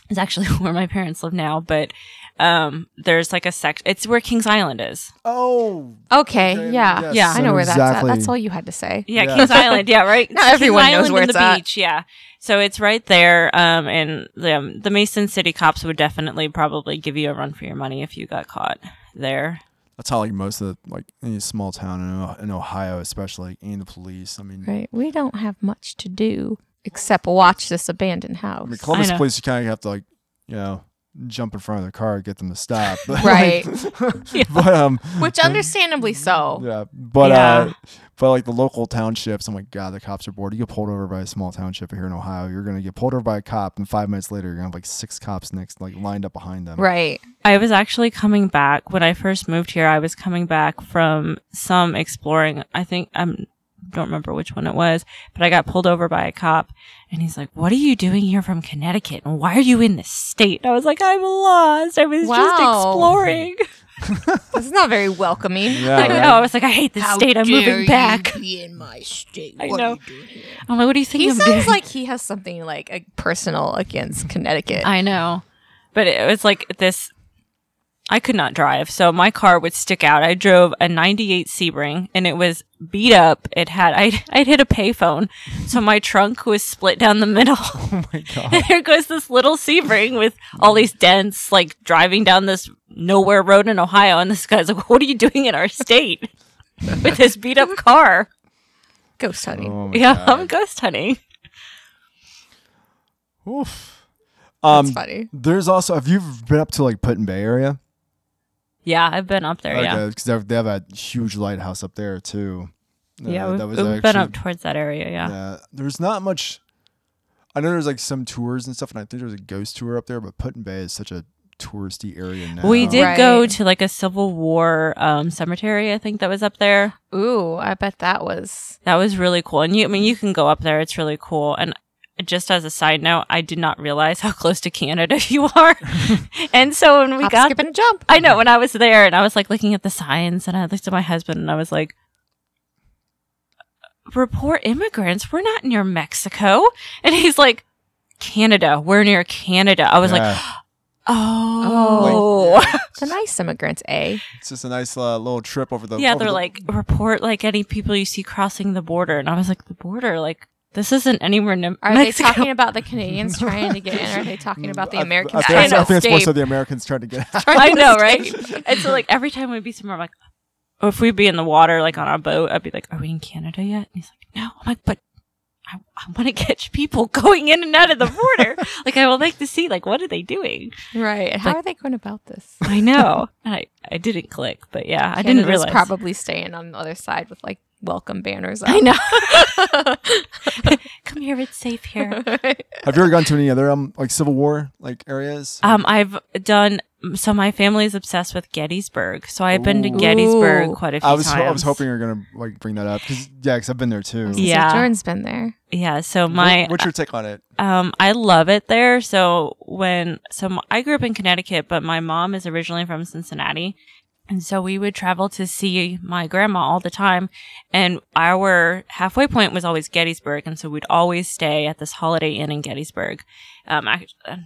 it's actually where my parents live now, but um, there's like a section. It's where Kings Island is. Oh, Okay. Okay, Yeah. yes, Yeah. I know so where that's at. That's all you had to say. Yeah, Yeah. Kings Island. Yeah, right. Not Kings everyone knows Island where it's the at. beach. Yeah, so it's right there. Um, and the um, the Mason City cops would definitely probably give you a run for your money if you got caught there. that's how like most of the, like any small town in, in Ohio, especially like, and the police. I mean, Right. We don't have much to do except watch this abandoned house. I house. mean Columbus know. police, you kind of have to like, you know, jump in front of their car, get them to stop. But, Right. but um, Which understandably so. yeah, but Yeah. uh, but like the local townships, I'm like, God, the cops are bored. You get pulled over by a small township here in Ohio, you're gonna get pulled over by a cop, and five minutes later, you're gonna have like six cops next, like lined up behind them. Right. I was actually coming back when I first moved here. I was coming back from some exploring. I think I am don't remember which one it was, but I got pulled over by a cop, and he's like, "What are you doing here from Connecticut? And why are you in this state?" And I was like, "I'm lost. I was just exploring." This is not very welcoming. Yeah, I right? know. I was like, "I hate this state. I'm moving back." Be in my state. I What know. Are you doing? I'm like, "What do you think He I'm sounds doing?" like he has something like a personal against Connecticut. I know. But it was like this I could not drive, so my car would stick out. I drove a '98 Sebring, and it was beat up. It had I I'd hit a payphone, so my trunk was split down the middle. Oh my god. And here goes this little Sebring with all these dents, like driving down this nowhere road in Ohio. And this guy's like, "What are you doing in our state with this beat up car?" Ghost hunting. Oh yeah, God. I'm ghost hunting. Oof. That's Um, funny. there's also have you been up to like Put in Bay area? Yeah, I've been up there. yeah, because they, have- they a huge lighthouse up there too. yeah, Uh, we've, that was we've been up towards that area. Yeah. Yeah, there's not much. I know there's like some tours and stuff, and I think there's a ghost tour up there. But Put in Bay is such a touristy area now. We did go to like a Civil War um, cemetery, I think that was up there. Ooh, I bet that was. That was really cool. And you, I mean, you can go up there; it's really cool. And just as a side note, I did not realize how close to Canada you are. and so when we Hop, got, skip, and jump. I know when I was there, and I was like looking at the signs, and I looked at my husband, and I was like. Report immigrants. We're not near Mexico. And he's like, Canada. We're near Canada. I was like, Yeah. oh. The nice immigrants, eh? it's just a nice uh, little trip over the. yeah, over they're the- like report like any people you see crossing the border, and I was like, the border, like this isn't anywhere near Are Mexico. they talking about the Canadians trying to get in, or are they talking about the Americans I, trying think, I to think it's more so the Americans trying to get out. I know, right? and so like every time we'd be somewhere, I'm like, or if we'd be in the water, like on a boat, I'd be like, "Are we in Canada yet?" And he's like, "No." I'm like, "But I, I want to catch people going in and out of the border. like I would like to see, like, what are they doing?" Right. How Like- are they going about this? I know. I I didn't click, but yeah, I didn't Canada's realize. probably staying on the other side with like welcome banners. I know. Come here, it's safe here. Have you ever gone to any other um like Civil War like areas? Um, I've done so. My family is obsessed with Gettysburg, so I've been to Gettysburg Ooh. quite a few I was times. I was hoping you were gonna like bring that up because yeah, because I've been there too. Yeah. Jordan's been there. Yeah, so my What- what's your take on it? um, I love it there. So when so I grew up in Connecticut, but my mom is originally from Cincinnati, and so we would travel to see my grandma all the time. And our halfway point was always Gettysburg, and so we'd always stay at this Holiday Inn in Gettysburg. Um, I, uh,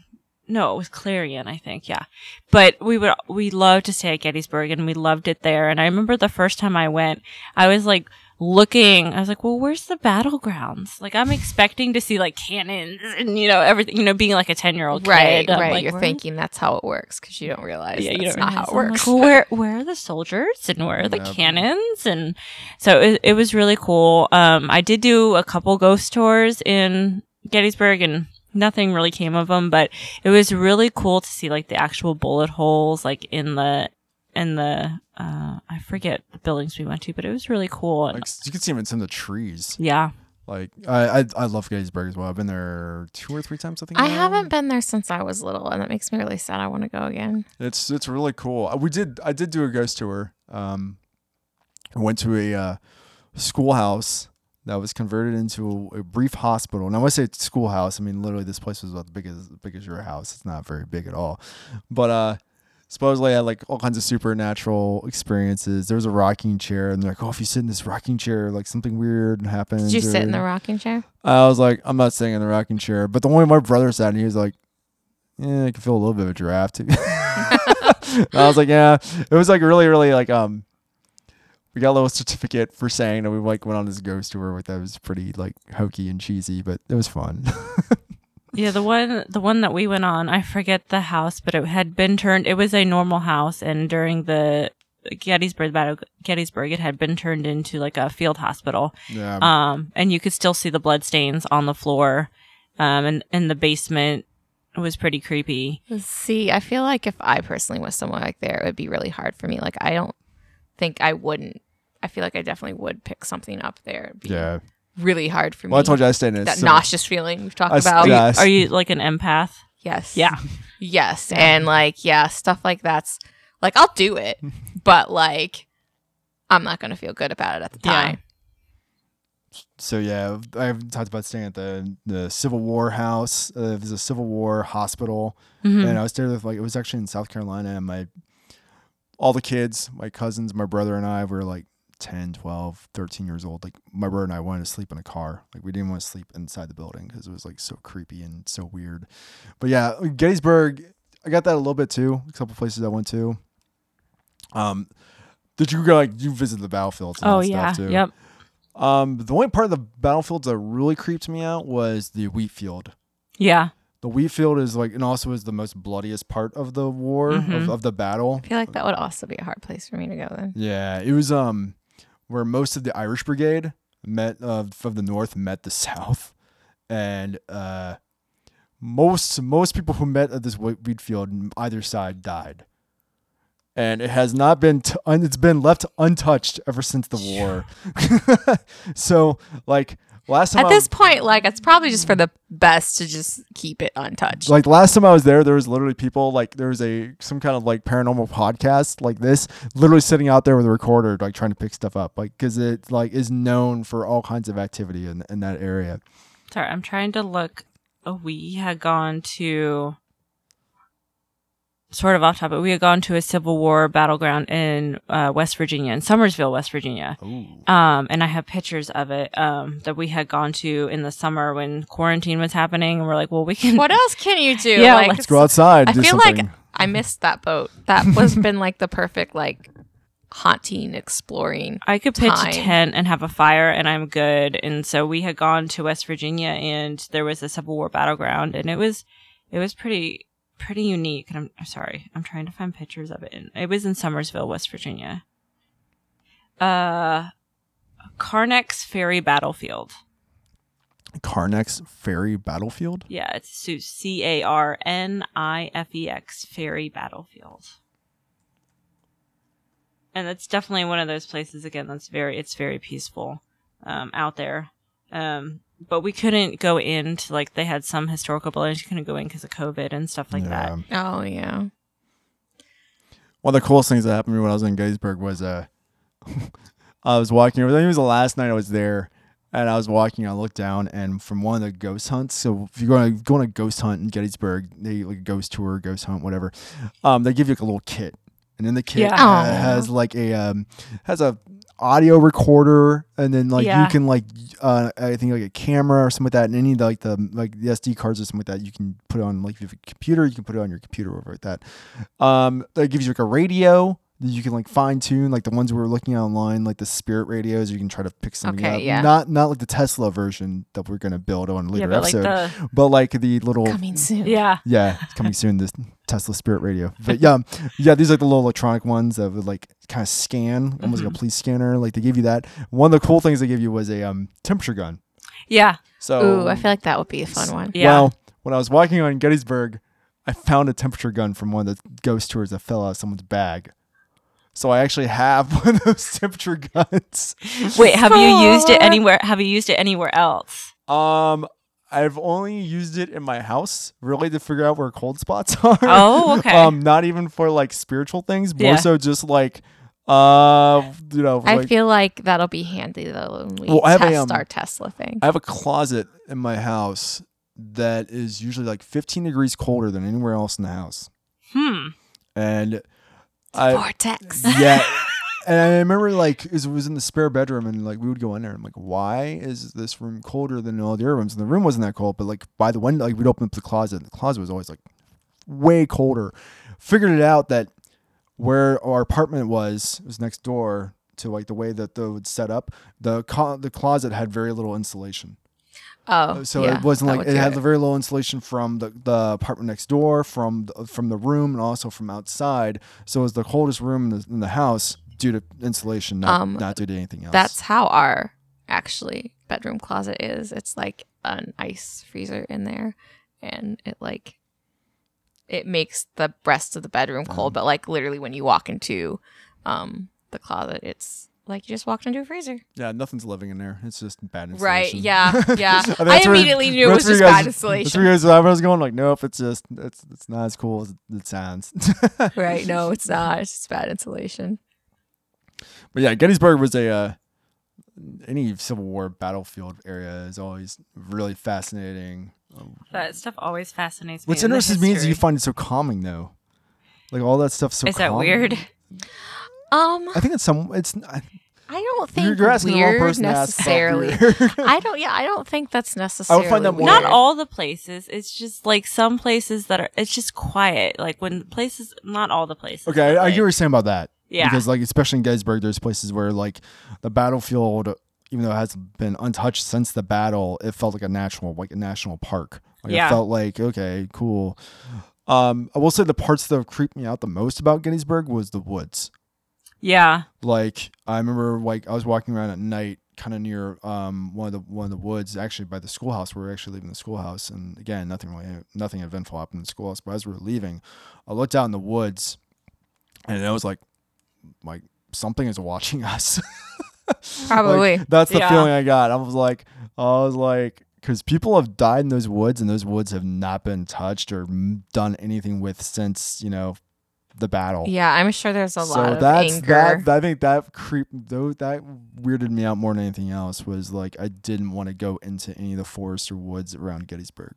no, it was Clarion, I think. Yeah, but we would we loved to stay at Gettysburg, and we loved it there. And I remember the first time I went, I was like looking. I was like, well, where's the battlegrounds? Like, I'm expecting to see like cannons and you know everything. You know, being like a ten year old Right, kid. I'm right. like, You're where- thinking that's how it works because you don't realize yeah, you that's don't not how it works. Like, well, where where are the soldiers and where are the Yeah. cannons? And so it, it was really cool. Um, I did do a couple ghost tours in Gettysburg, and nothing really came of them. But it was really cool to see like the actual bullet holes, like in the in the uh, I forget the buildings we went to, but it was really cool. And Like you can see them in some of the trees. yeah, Like I I, I love Gettysburg as well. I've been there two or three times. I think. I now. haven't been there since I was little, and that makes me really sad. I want to go again. It's it's really cool. Uh, We did I did do a ghost tour. Um, I went to a uh, schoolhouse that was converted into a, a brief hospital. And I want to say schoolhouse. I mean, literally, this place was about the big as big as your house. It's not very big at all, but uh. Supposedly, I had like all kinds of supernatural experiences. There was a rocking chair, and they're like, "Oh, if you sit in this rocking chair, like something weird happens." Did you sit in the rocking chair? I was like, I'm not sitting in the rocking chair. But the one my brother sat and he was like, Yeah, I can feel a little bit of a draft." I was like, Yeah. It was like really, really like um we got a little certificate for saying that we like went on this ghost tour with that was pretty like hokey and cheesy, but it was fun. Yeah, the one the one that we went on, I forget the house, but it had been turned. It was a normal house, and during the Gettysburg battle, Gettysburg, it had been turned into like a field hospital. yeah. Um, and you could still see the blood stains on the floor, um, and in the basement. It was pretty creepy. See, I feel like if I personally was somewhere like there, it would be really hard for me. Like, I don't think I wouldn't. I feel like I definitely would pick something up there. Be yeah. Really hard for me. Well, I told you I stayed in a that sim- nauseous feeling we've talked I s- about. yeah. Are you, Yes. are you like an empath? Yes. Yeah. Yes. And like, yeah, stuff like that's like I'll do it, but like I'm not gonna feel good about it at the Yeah. time. So yeah, I've talked about staying at the the Civil War house. Uh, it was a Civil War hospital, Mhm. and I was there with like it was actually in South Carolina, and my all the kids, my cousins, my brother, and I were like 10, 12, 13 years old. Like my brother and I wanted to sleep in a car. Like we didn't want to sleep inside the building because it was like so creepy and so weird. But yeah, Gettysburg, I got that a little bit too. A couple places I went to. Um, did you go like you visit the battlefields? And Oh yeah. stuff too? Yep. Um, the only part of the battlefields that really creeped me out was the wheat field. Yeah. The wheat field is like, and also is the most bloodiest part of the war of, Mhm. of the battle. I feel like that would also be a hard place for me to go then. Yeah, it was um where most of the Irish Brigade met uh, from the north met the south, and uh most most people who met at this wheat wheat field on either side died, and it has not been t- un- it's been left untouched ever since the war. so like last time At I this point, like it's probably just for the best to just keep it untouched. like last time I was there, there was literally people like there was a some kind of like paranormal podcast like this, literally sitting out there with a recorder, like trying to pick stuff up, like because it like is known for all kinds of activity in in that area. Sorry, I'm trying to look. Oh, we had gone to sort of off topic. We had gone to a Civil War battleground in uh, West Virginia, in Summersville, West Virginia. Um, and I have pictures of it um, that we had gone to in the summer when quarantine was happening. And we're like, well, we can. what else can you do? Yeah, like, Let's go outside. I do feel something. like I missed that boat. That was been like the perfect like haunting, exploring. I could pitch time. a tent and have a fire and I'm good. And so we had gone to West Virginia and there was a Civil War battleground and it was it was pretty pretty unique. And I'm, I'm sorry, I'm trying to find pictures of it. It was in Summersville, West Virginia. Uh Carnex Ferry Battlefield. Carnex Ferry Battlefield. Yeah, it's C A R N I F E X Ferry Battlefield. And that's definitely one of those places again that's very it's very peaceful um, out there. Um, but we couldn't go into like they had some historical buildings you couldn't go in because of COVID and stuff like that. Oh yeah. One of the coolest things that happened to me when I was in Gettysburg was uh, I was walking. I think it was the last night I was there, and I was walking. I looked down, and from one of the ghost hunts. So if you're going to go on a ghost hunt in Gettysburg, they like a ghost tour, ghost hunt, whatever. Um, they give you like a little kit, and in the kit Yeah. uh, Aw. has like a um, has a audio recorder, and then like you can like uh, I think like a camera or something like that, and any of the, like the like the SD cards or something like that, you can put it on like if you have a computer, you can put it on your computer over like that. Um, that gives you like a radio you can like fine tune, like the ones we were looking at online, like the Spirit radios. You can try to pick something Okay, up. yeah. Not not like the Tesla version that we're gonna build on a Yeah, later but like episode, the but like the little Coming soon. yeah. yeah, it's coming soon. This Tesla Spirit Radio, but yeah, yeah, these are like the little electronic ones that would like kind of scan, almost like a police scanner. Like they give you that. One of the cool things they give you was a um temperature gun. Yeah. So Ooh, I feel like that would be a fun one. Yeah. well, when I was walking on Gettysburg, I found a temperature gun from one of the ghost tours that fell out of someone's bag. So I actually have one of those temperature guns. Wait, have you used it anywhere have you used it anywhere else? Um, I've only used it in my house, really, to figure out where cold spots are. Oh, okay. um, not even for like spiritual things, more Yeah. so just like, uh, you know, I like, feel like that'll be handy though when we Well, I have a, test um, our Tesla thing. I have a closet in my house that is usually like 15 degrees colder than anywhere else in the house, Hmm. and I Vortex. yeah. And I remember like it was- in the spare bedroom and like we would go in there and I'm like, why is this room colder than all the other rooms? And the room wasn't that cold, but like by the window, like we'd open up the closet and the closet was always like way colder. Figured it out that where our apartment was was next door to like the way that they would set up. The co- the closet had very little insulation. Oh, So yeah, it wasn't like it had very low insulation from the, the apartment next door, from the, from the room, and also from outside. So it was the coldest room in the, in the house due to insulation, not, Um, not due to anything else. That's how our actually bedroom closet is. It's like an ice freezer in there, and it like it makes the rest of the bedroom cold. But like literally, when you walk into um the closet, it's like you just walked into a freezer. yeah, nothing's living in there. It's just bad insulation. Right? Yeah. Yeah. think I that's where- immediately knew it was just you guys- bad That's where insulation. you guys, I was going like, nope, it's just it's it's not as cool as it sounds. right? No, it's not. It's just bad insulation. But yeah, Gettysburg was a uh, any Civil War battlefield area is always really fascinating. That stuff always fascinates me. What's in interesting to me is you find it so calming though. Like all that stuff so Is that weird? Um, I think it's some it's I- I don't think you're, you're asking the wrong person to ask about necessarily. weird. I don't. Yeah, I don't think that's necessarily. that more- Not weird. all the places. It's just like some places that are. It's just quiet. Like when places. Not all the places. okay, I, I like, get what you're saying about that. Yeah. Because like especially in Gettysburg, there's places where like the battlefield, even though it hasn't been untouched since the battle, it felt like a national, like a national park. Like Yeah. it felt like okay, cool. Um, I will say the parts that creeped me out the most about Gettysburg was the woods. Yeah. Like I remember like I was walking around at night kind of near um one of the one of the woods actually by the schoolhouse we were actually leaving the schoolhouse and again nothing really nothing eventful happened in the schoolhouse but as we were leaving I looked out in the woods and it was like like something is watching us Probably. Like, that's the Yeah. feeling I got I was like I was like because people have died in those woods and those woods have not been touched or done anything with since you know the battle yeah, I'm sure there's a so lot of that's anger. that. I think that creep though that weirded me out more than anything else was like I didn't want to go into any of the forests or woods around Gettysburg.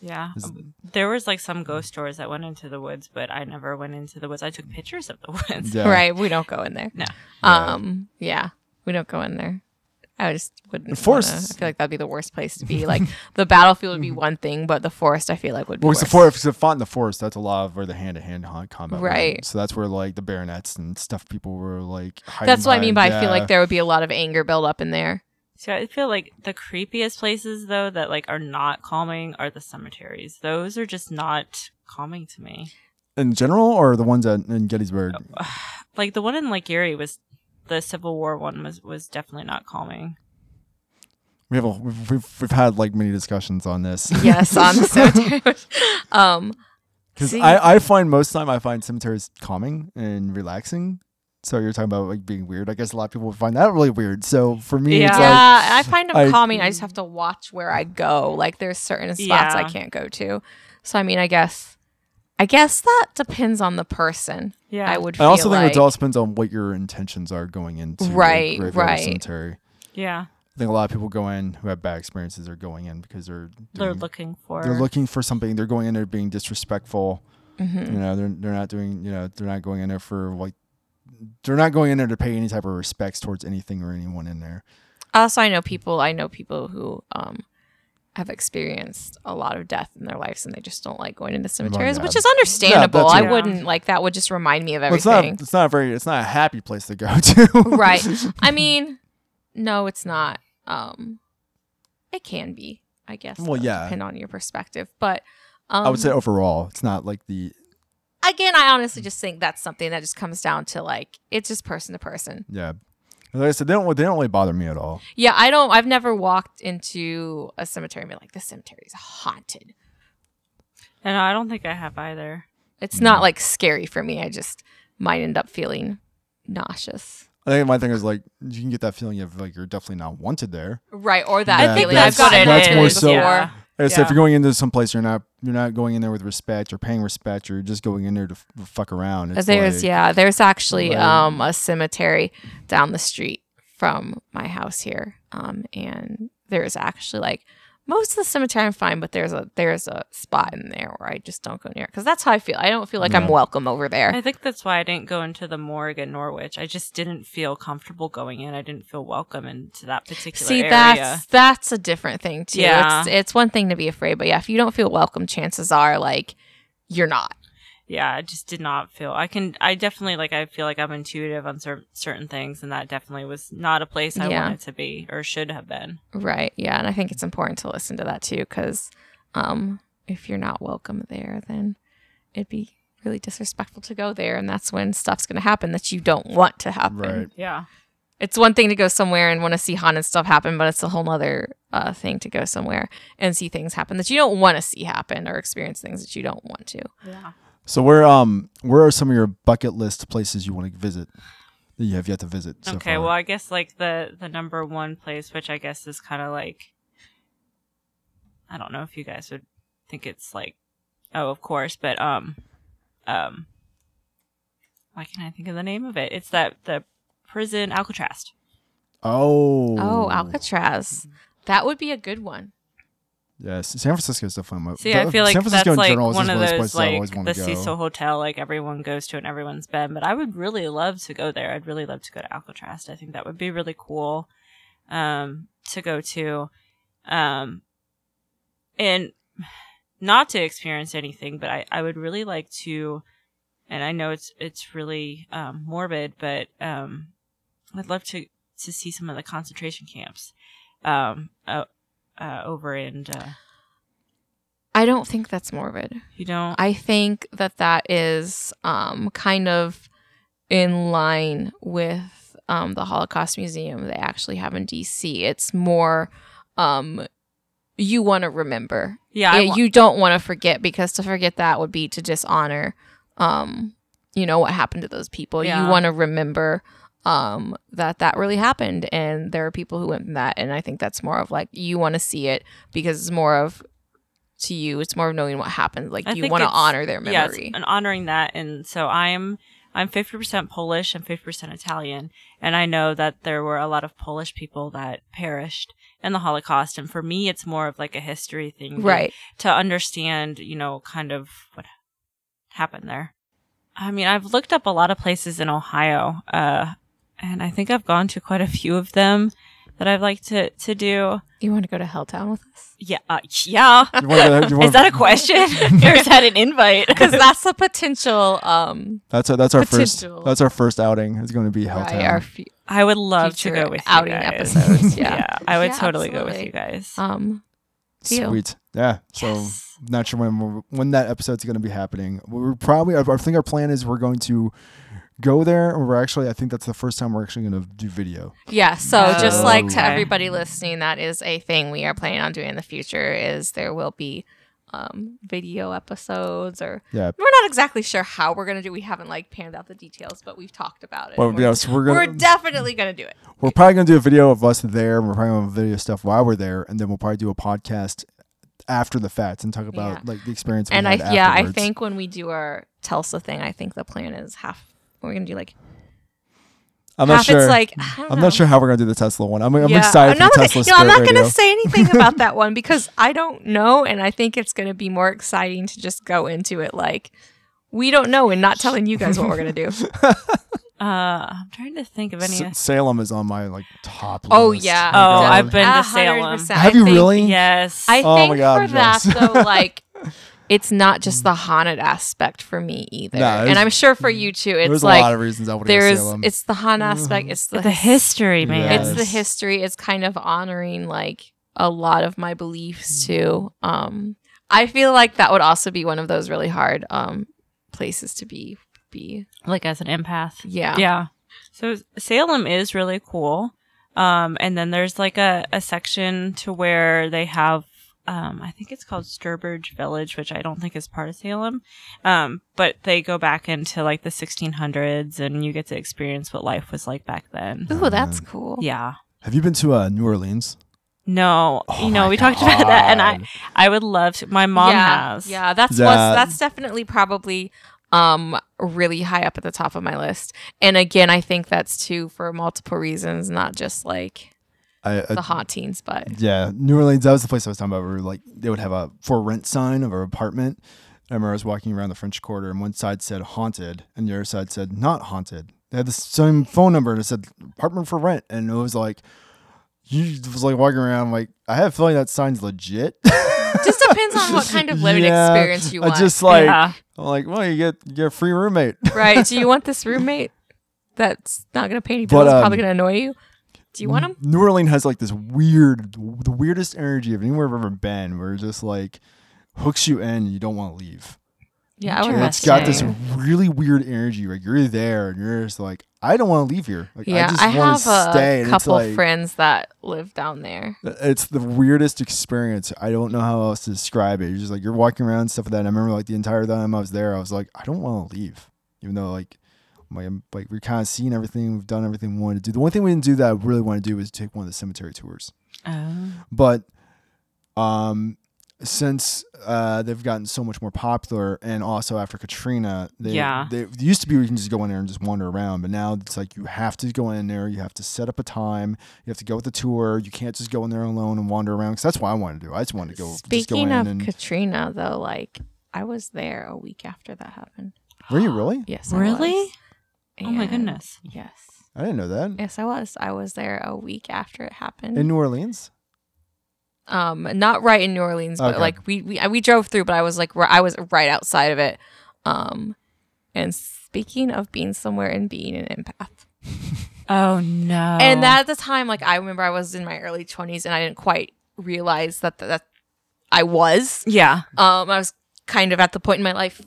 Yeah. Um, There was like some ghost stories that went into the woods, but I never went into the woods. I took pictures of the woods. Yeah. Right. We don't go in there. No. Yeah. Um. Yeah. We don't go in there. I just wouldn't. The forest- wanna- I feel like that'd be the worst place to be. Like the battlefield would be mm-hmm. one thing, but the forest I feel like would be Well, worse. it's the forest. Because fought in the forest. That's a lot of where the hand to hand combat. went. Right. So that's where like the bayonets and stuff. People were like. That's what I mean by behind. I feel like there would be a lot of anger built up in there. So I feel like the creepiest places though that like are not calming are the cemeteries. Those are just not calming to me. in general, or the ones at, in Gettysburg. Oh, like the one in Lake Erie was the Civil War one was was definitely not calming. We have a, we've, we've we've had like many discussions on this. Yes, on the cemetery. um. Because I, I find most time I find cemeteries calming and relaxing. So you're talking about like being weird. I guess a lot of people find that really weird. So for me, it's Yeah. like yeah, I find them I- calming. I just have to watch where I go. Like there's certain spots I can't go to. So I mean, I guess, I guess that depends on the person. Yeah. I would. I Feel also think like. it all depends on what your intentions are going into a Right, graveyard right. cemetery. Yeah. I think a lot of people go in who have bad experiences are going in because they're They're looking for they're looking for something. They're going in there being disrespectful. Mhm. You know, they're they're not doing. You know, they're not going in there for like. They're not going in there to pay any type of respects towards anything or anyone in there. Also, I know people. I know people who um have experienced a lot of death in their lives, and they just don't like going into cemeteries, which is understandable. that's I it. wouldn't like that. Would just remind me of Well, it's not. everything. It's not a very. It's not a happy place to go to. right. I mean, no, it's not. Um, it can be, I guess. Well, though, yeah. depend on your perspective, but um, I would say overall, it's not like the again, I honestly just think that's something that just comes down to like it's just person to person. yeah. Like I said, they don't. They don't really bother me at all. Yeah, I don't. I've never walked into a cemetery and be like, "This cemetery is haunted." And I don't think I have either. It's Mm. not like scary for me. I just might end up feeling nauseous. I think my thing is like you can get that feeling of like you're definitely not wanted there. Right, or that Yeah, feeling. that's- I've gotten that's that more feeling so- before. Yeah. I said, if you're going into some place, you're not you're not going in there with respect. You're paying respect. You're just going in there to f- fuck around. It's there's like- yeah, there's actually like- um a cemetery down the street from my house here. Um and there's actually like most of the cemetery I'm fine, but there's a there's a spot in there where I just don't go near because that's how I feel. I don't feel like I'm welcome over there. I think that's why I didn't go into the morgue at Norwich. I just didn't feel comfortable going in. I didn't feel welcome into that particular See, area. that's that's a different thing too. Yeah. It's it's one thing to be afraid, but yeah, if you don't feel welcome, chances are like you're not. Yeah, I just did not feel. I can. I definitely like. I feel like I'm intuitive on cer- certain things, and that definitely was not a place I Yeah. wanted to be or should have been. Right. Yeah, and I think it's important to listen to that too because um if you're not welcome there, then it'd be really disrespectful to go there and that's when stuff's going to happen that you don't want to happen. Right. Yeah. It's one thing to go somewhere and want to see haunted stuff happen, but it's a whole other uh, thing to go somewhere and see things happen that you don't want to see happen or experience things that you don't want to. Yeah. So where um where are some of your bucket list places you want to visit that you have yet to visit? So okay. far? Well, I guess like the the number one place, which I guess is kind of like, I don't know if you guys would think it's like, oh, of course, but um, um, why can't I think of the name of it? It's that the prison Alcatraz. oh Oh, Alcatraz. That would be a good one. Yes, San Francisco is definitely my. See, I feel like San Francisco that's in like one of those those places I like always want the to go. Cecil Hotel, like everyone goes to and everyone's been. But I would really love to go there. I'd really love to go to Alcatraz. I think that would be really cool um, to go to, um, and not to experience anything, but I, I would really like to and I know it's it's really um, morbid, but um, I'd love to to see some of the concentration camps um, uh, uh, over and. Uh, I don't think that's morbid. you don't. I think that that is um, kind of in line with um, the Holocaust Museum they actually have in DC. It's more um, you want to remember. yeah, I Yeah, wa- you don't want to forget because to forget that would be to dishonor, um, you know, what happened to those people. Yeah. You want to remember um, that that really happened, and there are people who went through that. And I think that's more of like you want to see it because it's more of to you. It's more of knowing what happened. Like I you want to honor their memory. and honoring that. And so I'm I'm 50% Polish and 50% Italian, and I know that there were a lot of Polish people that perished in the Holocaust. And for me, it's more of like a history thing, to- right. To understand, you know, kind of what happened there. I mean, I've looked up a lot of places in Ohio, uh, and I think I've gone to quite a few of them that I'd like to to do. You want to go to Helltown with us? Yeah, uh, yeah. Wanna- wanna- Is that a question? or is that an invite? Because that's a potential. Um, That's our, that's our first that's our first outing. It's going to be right, Helltown. our fu- I would love to go with outing you guys. episodes. Yeah. I would Yeah, totally go with you guys. um. Sweet. Yeah. So Yes. not sure when when that episode's going to be happening. We're probably I think our plan is we're going to go there and we're actually I think that's the first time we're actually going to do video. Yeah, so just like to everybody listening, that is a thing we are planning on doing in the future. Is there will be um, video episodes, or Yeah. we're not exactly sure how we're gonna do. We haven't like panned out the details, but we've talked about it. Well, we're, so we're we're definitely gonna do it. we're probably going to do a video of us there. We're probably going to video stuff while we're there and then we'll probably do a podcast after the fact and talk about Yeah. like the experience we And I had yeah, I think when we do our Tulsa thing, I think the plan is half. We're gonna do like I'm half. not sure. It's like I don't I'm know. not sure how we're going to do the Tesla one. I'm, I'm Yeah. excited I'm for not the gonna- Tesla you know, I'm not Radio. going to say anything about that one because I don't know, and I think it's going to be more exciting to just go into it like we don't know and not telling you guys what we're going to do. Uh, I'm trying to think of any. S- Salem is on my like top list. Oh, list. yeah. my Oh, I've been to Salem. hundred percent. Have you think- really? yes. I Oh think my God, for I'm that jealous. though, like it's not just the haunted aspect for me either, No, and I'm sure for you too. It's There's like a lot of reasons I would go to there's Salem. it's the haunted aspect. It's the, the history, man. It's the history. It's kind of honoring like a lot of my beliefs Hmm. too. Um, I feel like that would also be one of those really hard um places to be. Be like as an empath. yeah. Yeah. So Salem is really cool. Um, and then there's like a, a section to where they have, um, I think it's called Sturbridge Village, which I don't think is part of Salem. Um, but they go back into like the 1600s and you get to experience what life was like back then. Ooh, that's cool. Yeah. Have you been to uh, New Orleans? No, Oh you know, my we talked about that and I, I would love to, my mom yeah, has. Yeah, that's Yeah. what's that's definitely probably um really high up at the top of my list. And again, I think that's too for multiple reasons, not just like I, I the hauntings, but Yeah, New Orleans. That was the place I was talking about. Where like they would have a for rent sign of our apartment. I remember I was walking around the French Quarter, and one side said haunted, and the other side said not haunted. They had the same phone number, and it said apartment for rent, and it was like you was like walking around. like I have a feeling that sign's legit. just depends on what kind of living Yeah, experience you want. I just like Yeah. I'm like, well, you get you get a free roommate. right? Do you want this roommate that's not going to pay any But, bills? probably um, going to annoy you. Do you want them? New Orleans has like this weird, the weirdest energy of anywhere I've ever been, where it just like hooks you in, and you don't want to leave. Yeah, I would it's got this really weird energy. Like you're there and you're just like, I don't want to leave here. Like Yeah, I just I, want have to a stay. And couple like friends that live down there. Uh, it's the weirdest experience. I don't know how else to describe it. You're just like you're walking around and stuff like that. And I remember like the entire time I was there, I was like, I don't want to leave, even though like. Like, like we're kind of seeing everything, we've done everything we wanted to do. The one thing we didn't do that I really want to do is take one of the cemetery tours. Oh. but um since uh they've gotten so much more popular and also after katrina they, Yeah. they used to be we can just go in there and just wander around but now it's like you have to go in there you have to set up a time you have to go with the tour you can't just go in there alone and wander around because that's what i wanted to do i just wanted to go just go Speaking in of and Katrina, though, like I was there a week after that happened. were you really Yes, I Really? was. Oh my goodness. Yes, i didn't know that yes, I was. I was there a week after it happened. in new orleans um, not right in New Orleans, but Okay. like we we we drove through, but I was like ri- I was right outside of it. Um, And speaking of being somewhere and being an empath. Oh no. And that at the time, like I remember I was in my early 20s and I didn't quite realize that that I was. Yeah. Um, I was kind of at the point in my life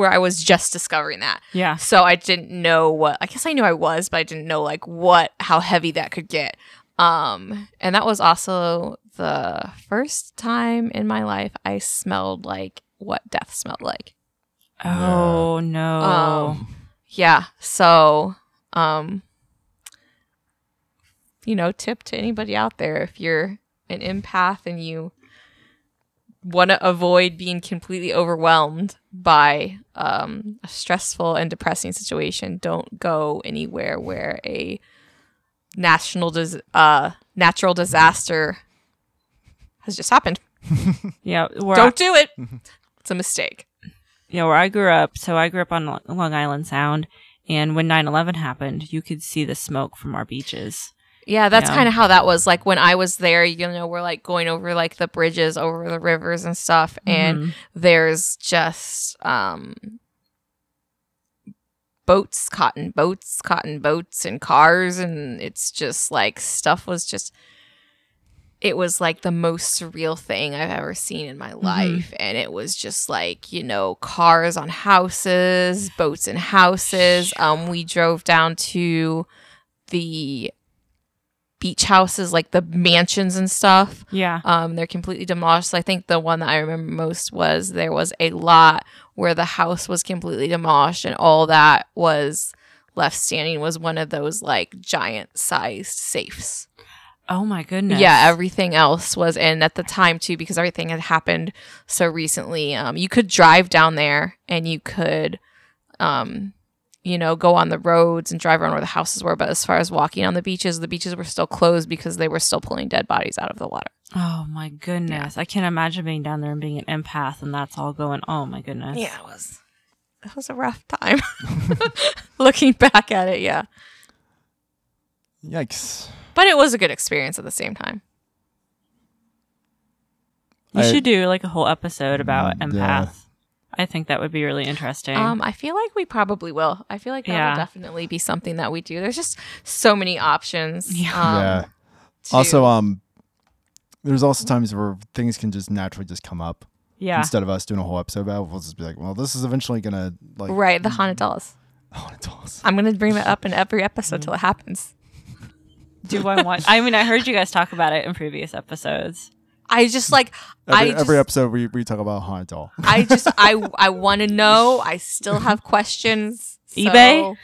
where I was just discovering that. Yeah. So I didn't know what I guess I knew I was, but I didn't know like what how heavy that could get. Um, and that was also the first time in my life I smelled like what death smelled like. Oh no. Um, yeah. So, um, you know, tip to anybody out there if you're an empath and you want to avoid being completely overwhelmed by um, a stressful and depressing situation, don't go anywhere where a national dis- uh, natural disaster has just happened. yeah. Where Don't do it. It's a mistake. Yeah, where I grew up, so I grew up on Long Island Sound, and when 9/11 happened, you could see the smoke from our beaches. Yeah, that's Yeah. kind of how that was. Like when I was there, you know, we're like going over like the bridges over the rivers and stuff, and Mhm. there's just um boats, cotton boats, cotton boats, and cars, and it's just like stuff was just. It was like the most surreal thing I've ever seen in my life. And it was just like, you know, cars on houses, boats in houses. Um, we drove down to the beach houses, like the mansions and stuff. Yeah. Um, they're completely demolished. So I think the one that I remember most was there was a lot where the house was completely demolished and all that was left standing was one of those like giant sized safes. Oh my goodness. Yeah, everything else was in at the time too because everything had happened so recently. Um, you could drive down there and you could, um, you know, go on the roads and drive around where the houses were. But as far as walking on the beaches, the beaches were still closed because they were still pulling dead bodies out of the water. Oh my goodness. I can't imagine being down there and being an empath and that's all going. Oh my goodness. Yeah, it was. It was a rough time. Looking back at it, yeah, Yikes. but it was a good experience at the same time. You I- should do like a whole episode about empath. yeah. I think that would be really interesting. Um, I feel like we probably will. I feel like that Yeah. will definitely be something that we do. There's just so many options. Yeah. um, yeah. to- Also, um, there's also times where things can just naturally just come up yeah. instead of us doing a whole episode about. it, We'll just be like, well, this is eventually gonna like right, the haunted dolls. Oh, it's awesome. I'm gonna bring that up in every episode till it happens. Do I want? I mean, I heard you guys talk about it in previous episodes. I just like Every, I just, every episode we, we talk about haunted doll. I just I I want to know. I still have questions. so eBay?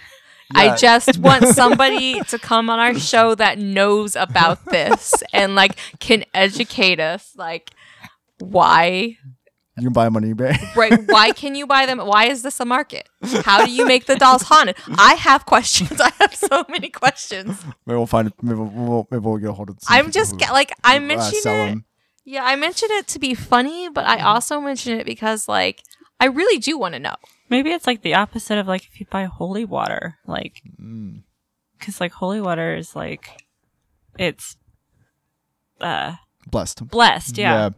Yeah. I just want somebody to come on our show that knows about this and like can educate us. Like, why? You can buy them on eBay. Right? Why can you buy them? Why is this a market? How do you make the dolls haunted? I have questions. I have so many questions. maybe we'll find. Maybe we'll, we'll maybe we'll get a hold of. some I'm just who, like I'm uh, mentioned sell it. 'em. Yeah, I mentioned it to be funny, but I also mentioned it because like I really do want to know. Maybe it's like the opposite of like if you buy holy water, like Mm. because like holy water is like it's uh Blessed. blessed. Yeah.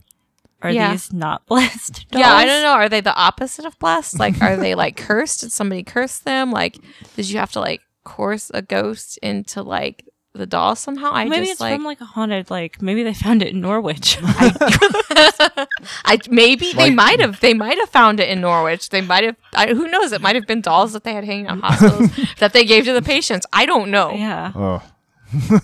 Are Yeah. these not blessed? Yeah, I don't know. Are they the opposite of blessed? Like, are they like cursed? Did somebody curse them? Like, did you have to like coerce a ghost into like the doll somehow? I Maybe just it's like, from like a haunted. Like maybe they found it in Norwich. I maybe they might have they might have found it in Norwich. They might have. I, who knows? It might have been dolls that they had hanging out in hospitals that they gave to the patients. I don't know. yeah. Oh,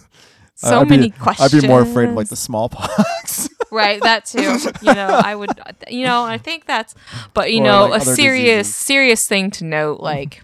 So I'd many be, questions. I'd be more afraid of like the smallpox. right that too you know i would you know i think that's but you Or, know like, a serious diseases. serious thing to note like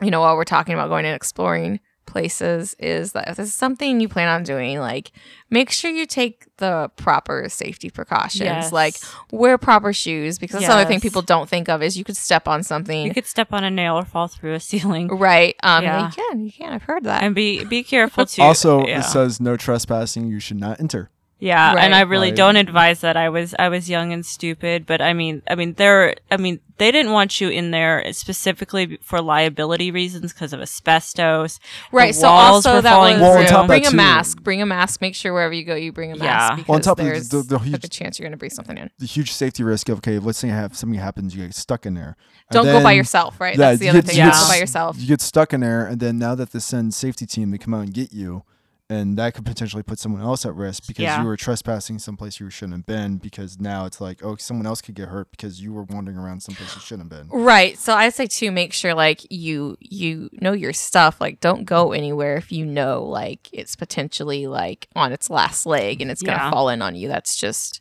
you know while we're talking about going and exploring places is that if this is something you plan on doing like make sure you take the proper safety precautions Yes. like wear proper shoes because that's the other thing people don't think of is you could step on something You could step on a nail or fall through a ceiling. right um Yeah. you can you can i've heard that And be be careful too. also, yeah. it says no trespassing. You should not enter. Yeah, and I really Right. don't advise that. I was I was young and stupid, but I mean, I mean, there. I mean, they didn't want you in there specifically for liability reasons because of asbestos. The Right. So also were that falling was Well, on through. top of bring that a too- mask. Bring a mask. Make sure wherever you go, you bring a mask Yeah. because Well, on top of there's the- the a huge- good chance you're going to breathe something in. the huge safety risk of okay, let's say have something happens, you get stuck in there. And Don't go by yourself, right? Yeah, That's the you other get- thing. you Don't get go by yourself. You get stuck in there, and then now that they send safety team they come out and get you, and that could potentially put someone else at risk because Yeah. you were trespassing someplace you shouldn't have been. Because now it's like, oh, someone else could get hurt because you were wandering around someplace you shouldn't have been. Right. So I say too, make sure like you you know your stuff. Like don't go mm-hmm. anywhere if you know like it's potentially like on its last leg and it's gonna Yeah. fall in on you. That's just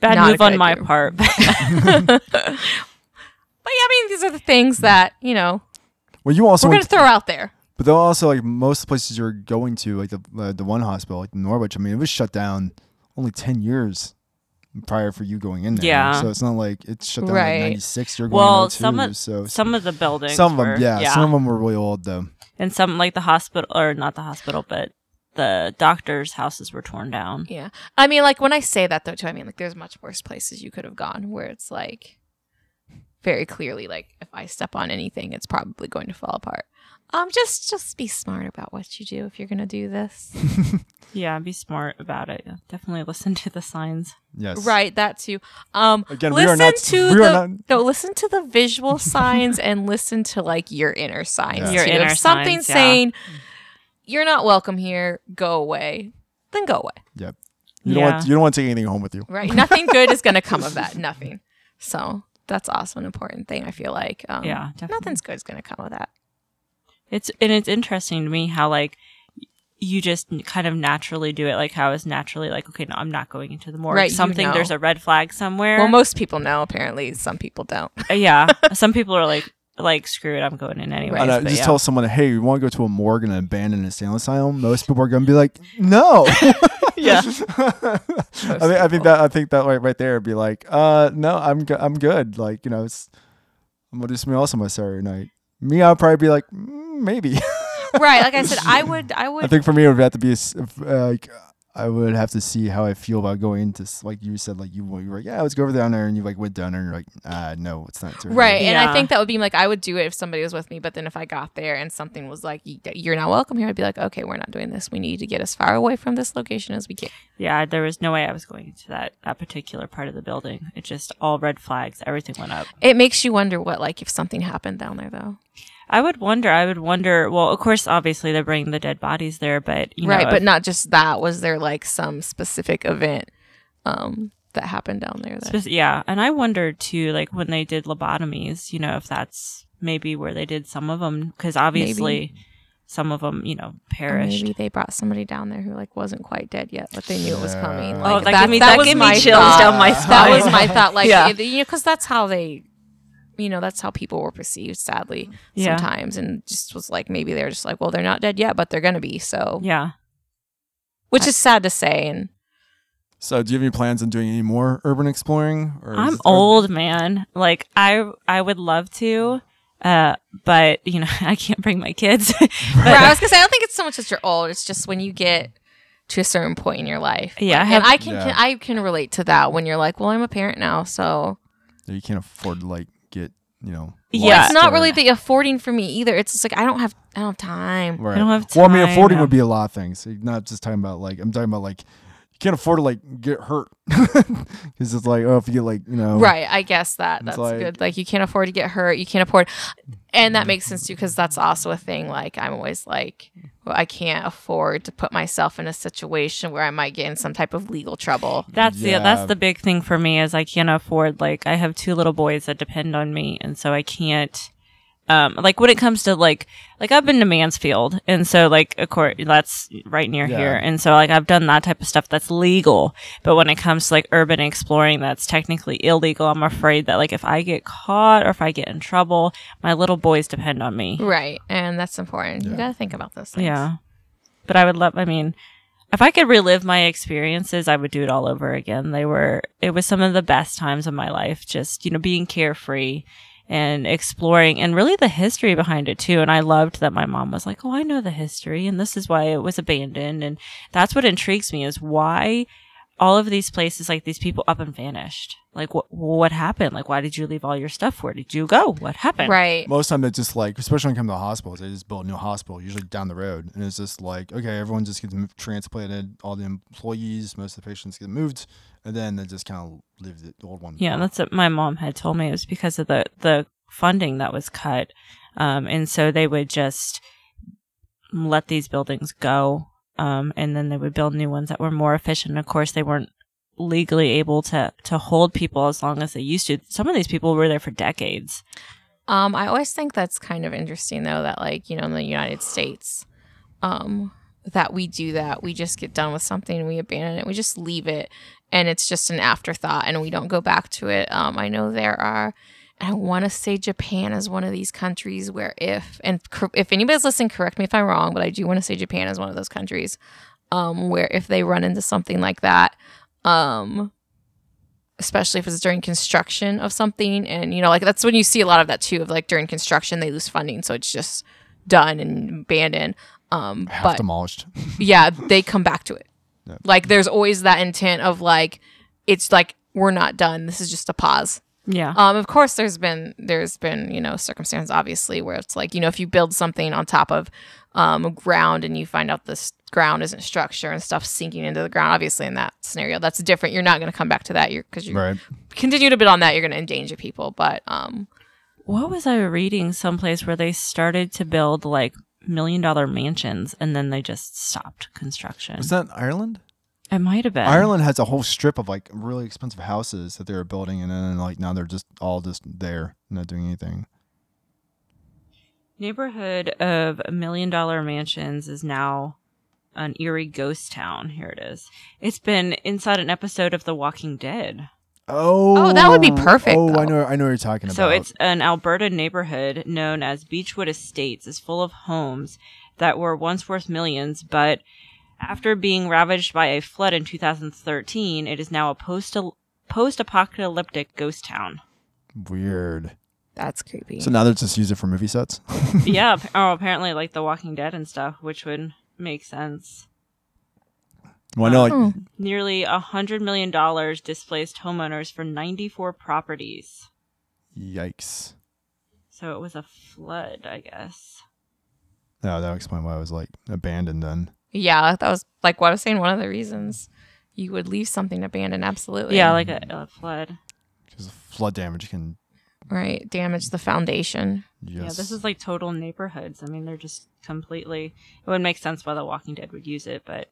Bad Not a move on my idea. part. But yeah, I mean these are the things that, you know, Well, you also we're gonna throw out there. But then also, like most of the places you're going to, like the uh, the one hospital, like Norwich, I mean, it was shut down only ten years prior for you going in there. Yeah. So it's not like it's shut down Right. like ninety six. You're going well, there some of so some of the buildings, some of them, were- yeah, some of them were really old though. and some like the hospital or not the hospital, but the doctors' houses were torn down. Yeah. I mean, like when I say that though, too, I mean like there's much worse places you could have gone where it's like very clearly like if I step on anything, it's probably going to fall apart. Um, just just be smart about what you do if you're gonna do this. Yeah, be smart about it. Definitely listen to the signs. Yes. right, that too. Um, Again, we are listen not- to we are the not- no, listen to the visual signs and listen to like your inner signs. Yeah. Your too. inner if something's signs, yeah. saying you're not welcome here, go away. Then go away. Yep. You don't want you don't want to take anything home with you. right? Nothing good is going to come of that. Nothing. So that's also an important thing. I feel like um, Yeah, definitely. nothing's good is going to come of that. It's and it's interesting to me how like you just kind of naturally do it. Like how it's naturally like, okay, no, I'm not going into the morgue. Right, you Something know. there's a red flag somewhere. Well, most people know. Apparently, some people don't. Uh, yeah, some people are like, like screw it, I'm going in anyway. I just yeah. tell someone, hey, you want to go to a morgue and an abandoned insane asylum? Most people are going to be like, no. yeah, I think I think that I think that right right there would be like, uh, no, I'm go- I'm good. Like you know, it's I'm gonna do something else on my Saturday night. Me, I'd probably be like, mm, maybe. right. Like I said, I would. I would. I think for me, it would have to be a s- if, uh, like I would have to see how I feel about going into like you said, like you, you were like, yeah, let's go over down there, and you like went down there, and you're like, ah, no, it's not. too Right, and I think that would be like I would do it if somebody was with me, but then if I got there and something was like, "You're not welcome here," I'd be like, "Okay, we're not doing this. We need to get as far away from this location as we can." yeah. There was no way I was going into that that particular part of the building. It just all red flags. Everything went up. It makes you wonder what like if something happened down there though. I would wonder. I would wonder. Well, of course, obviously they're bringing the dead bodies there, but you right, know, but if- not just that. Was there like some specific event um, that happened down there? That, yeah, and I wonder too, like when they did lobotomies, you know, if that's maybe where they did some of them, because obviously some of them, you know, or perished. maybe they brought somebody down there who like wasn't quite dead yet, but they knew it was coming. Yeah. Like, Oh, that gave me- that was gave me my chills thought. down my spine. That was my thought. Like, Yeah. you know, because that's how they, you know, that's how people were perceived. Sadly, Yeah. sometimes, and just was like maybe they're just like, well, they're not dead yet, but they're gonna be. So, Yeah, which is sad to say, and So, do you have any plans on doing any more urban exploring? Or I'm it- old, man. Like I, I would love to, uh, but you know, I can't bring my kids. Right, I was gonna say I don't think it's so much that you're old. It's just when you get to a certain point in your life. Yeah, I have- and I can, Yeah. can I can relate to that when you're like, well, I'm a parent now, so you can't afford like get you know. Yeah. It's not or- really the affording for me either. It's just like I don't have I don't have time. Right. I don't have time. Well, I mean, affording yeah. would be a lot of things. You're not just talking about like I'm talking about like you can't afford to like get hurt because it's like oh if you get like you know Right, I guess that that's like- good. Like you can't afford to get hurt. You can't afford, and that makes sense too because that's also a thing. Like I'm always like, well, I can't afford to put myself in a situation where I might get in some type of legal trouble. That's the that's the big thing for me is I can't afford like I have two little boys that depend on me and so I can't um like when it comes to like like I've been to Mansfield and so like of course that's right near Yeah. here and so like I've done that type of stuff that's legal but when it comes to like urban exploring that's technically illegal I'm afraid that like if I get caught or if I get in trouble my little boys depend on me Right, and that's important. You got to think about this. Yeah. But I would love, I mean, if I could relive my experiences, I would do it all over again. They were, it was some of the best times of my life, just, you know, being carefree and exploring and really the history behind it too. And I loved that my mom was like, Oh, I know the history and this is why it was abandoned. And that's what intrigues me is why all of these places, like these people up and vanished. Like what, what happened? Like, why did you leave all your stuff? Where did you go? What happened? Right. Most of the time, it's just like, especially when it comes to hospitals, they just build a new hospital, usually down the road. And it's just like, okay, everyone just gets transplanted, all the employees, most of the patients get moved, and then they just kind of lived the old one. Yeah, that's what my mom had told me. It was because of the the funding that was cut, um, and so they would just let these buildings go, um, and then they would build new ones that were more efficient. Of course, they weren't legally able to to hold people as long as they used to. Some of these people were there for decades. Um, I always think that's kind of interesting though that like, you know, in the United States, um, that we do that. We just get done with something, we abandon it, we just leave it, and it's just an afterthought and we don't go back to it. Um, I know there are and I want to say Japan is one of these countries where if and cor- if anybody's listening, correct me if I'm wrong, but I do want to say Japan is one of those countries um, where if they run into something like that, um, especially if it's during construction of something, and you know, like that's when you see a lot of that too. Of like during construction, they lose funding, so it's just done and abandoned. Um, half but demolished. yeah, they come back to it. Yeah. Like there's always that intent of like, it's like we're not done. This is just a pause. Yeah, Um, of course, there's been there's been you know circumstances obviously where it's like you know if you build something on top of um, ground and you find out this ground isn't structure and stuff sinking into the ground. Obviously, in that scenario, that's different. You're not going to come back to that. You're because you right. continue to build on that. You're going to endanger people. But um, what was I reading someplace where they started to build like million dollar mansions and then they just stopped construction? Was that Ireland? It might have been Ireland has a whole strip of like really expensive houses that they were building, and then like now they're just all just there, not doing anything. Neighborhood of million dollar mansions is now an eerie ghost town. Here it is. It's been inside an episode of The Walking Dead. Oh, Oh, that would be perfect, Oh, I know, I know what you're talking about. So it's an Alberta neighborhood known as Beechwood Estates is full of homes that were once worth millions, but after being ravaged by a flood in 2013, it is now a post post-apocalyptic ghost town. weird. that's creepy. So now they're just use it for movie sets. yeah, oh, apparently like The Walking Dead and stuff, which would make sense. Well, I know, like Oh. Nearly a hundred million dollars displaced homeowners for 94 properties. yikes. So it was a flood, I guess. No, that would explain why I was like abandoned. Then yeah, that was like what I was saying. One of the reasons you would leave something abandoned. Absolutely. Yeah, like a, a flood. because flood damage can. right. Damage the foundation. Yes. Yeah, this is like total neighborhoods. I mean, they're just completely. It would make sense why The Walking Dead would use it, but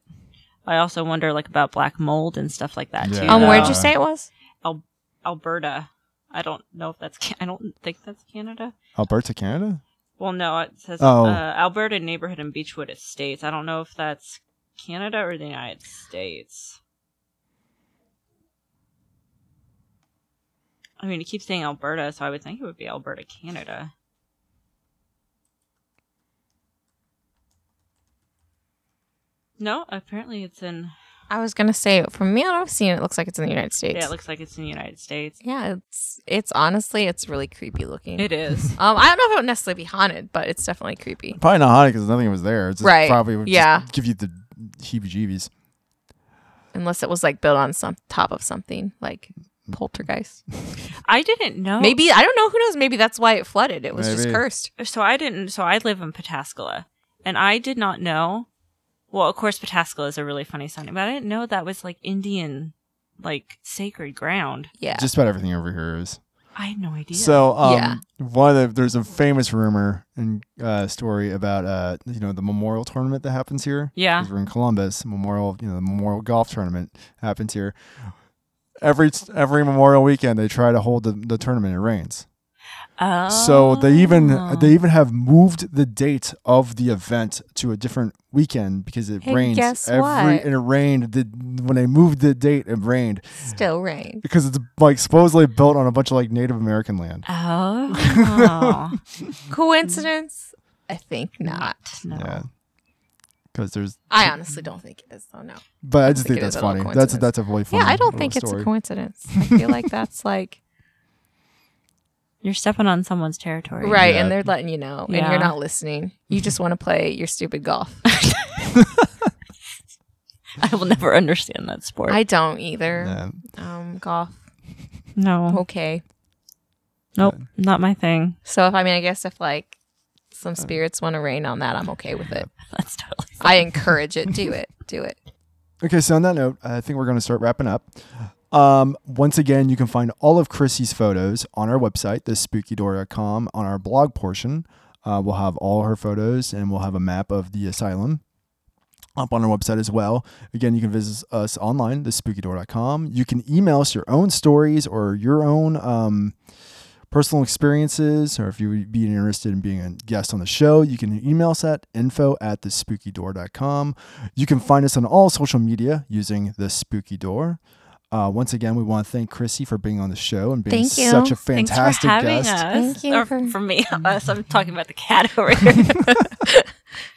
I also wonder like about black mold and stuff like that too. Yeah. Um, where'd you say it was? Al- Alberta. I don't know if that's. Ca- I don't think that's Canada. Alberta, Canada. Well, no, it says Oh. uh, Alberta neighborhood in Beechwood Estates. I don't know if that's Canada or the United States. I mean, it keeps saying Alberta, so I would think it would be Alberta, Canada. No, apparently it's in. I was gonna say from me, I've seen it. it looks like it's in the United States. Yeah, it looks like it's in the United States. Yeah, it's it's honestly it's really creepy looking. It is. Um, I don't know if it would necessarily be haunted, but it's definitely creepy. Probably not haunted because nothing was there. It's just Right. Probably would just Yeah. give you the heebie-jeebies. Unless it was like built on some top of something like poltergeist. I didn't know. Maybe I don't know. Who knows? Maybe that's why it flooded. It was just Maybe. cursed. so I didn't so I live in Pataskala and I did not know well of course Pataskala is a really funny sounding but I didn't know that was like Indian like sacred ground. Yeah. Just about everything over here is. I had no idea. So, um, Yeah. one of the, there's a famous rumor and uh, story about uh, you know, the memorial tournament that happens here. yeah. 'Cause we're in Columbus. Memorial, you know, the Memorial Golf Tournament happens here. Every every Memorial weekend, they try to hold the, the tournament. It rains, Oh. so they even they even have moved the date of the event to a different weekend because it Hey, rains every what? and it rained. The, when they moved the date, it rained Still rain. because it's like supposedly built on a bunch of like Native American land. Oh. Coincidence? I think not. no. Yeah, because there's. I honestly don't think it is. though. no. But I just think think that's funny. That's that's a really funny. Yeah, I don't think it's a coincidence. I feel like that's like You're stepping on someone's territory. Right, Yeah. and they're letting you know, and Yeah. you're not listening. You just want to play your stupid golf. I will never understand that sport. I don't either. Yeah. Um, golf, no. okay. Nope. Not my thing. So if I mean, I guess if like some spirits want to rain on that, I'm okay with it. That's totally I encourage it. Do it. Do it. Okay, so on that note, I think we're going to start wrapping up. Um, once again, you can find all of Cryssie's photos on our website, thespookydoor.com, on our blog portion. Uh, we'll have all her photos and we'll have a map of the asylum up on our website as well. Again, you can visit us online, thespookydoor.com. You can email us your own stories or your own um, personal experiences, or if you would be interested in being a guest on the show, you can email us at info at thespookydoor.com. You can find us on all social media using the Spooky Door. Uh, once again, we want to thank Cryssie for being on the show and being Thank you. such a Thanks fantastic for having guest. us. Thank you Or for- for me, us. I'm talking about the cat over here.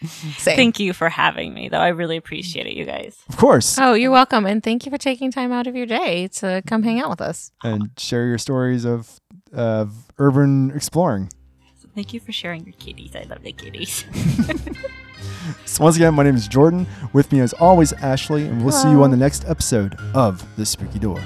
Thank you for having me, though. I really appreciate it, you guys. Of course. Oh, you're welcome, and thank you for taking time out of your day to come hang out with us. And share your stories of, of urban exploring. Thank you for sharing your kitties. I love the kitties. So once again, my name is Jordan. With me, as always, Ashley, and we'll see you on the next episode of The Spooky Door.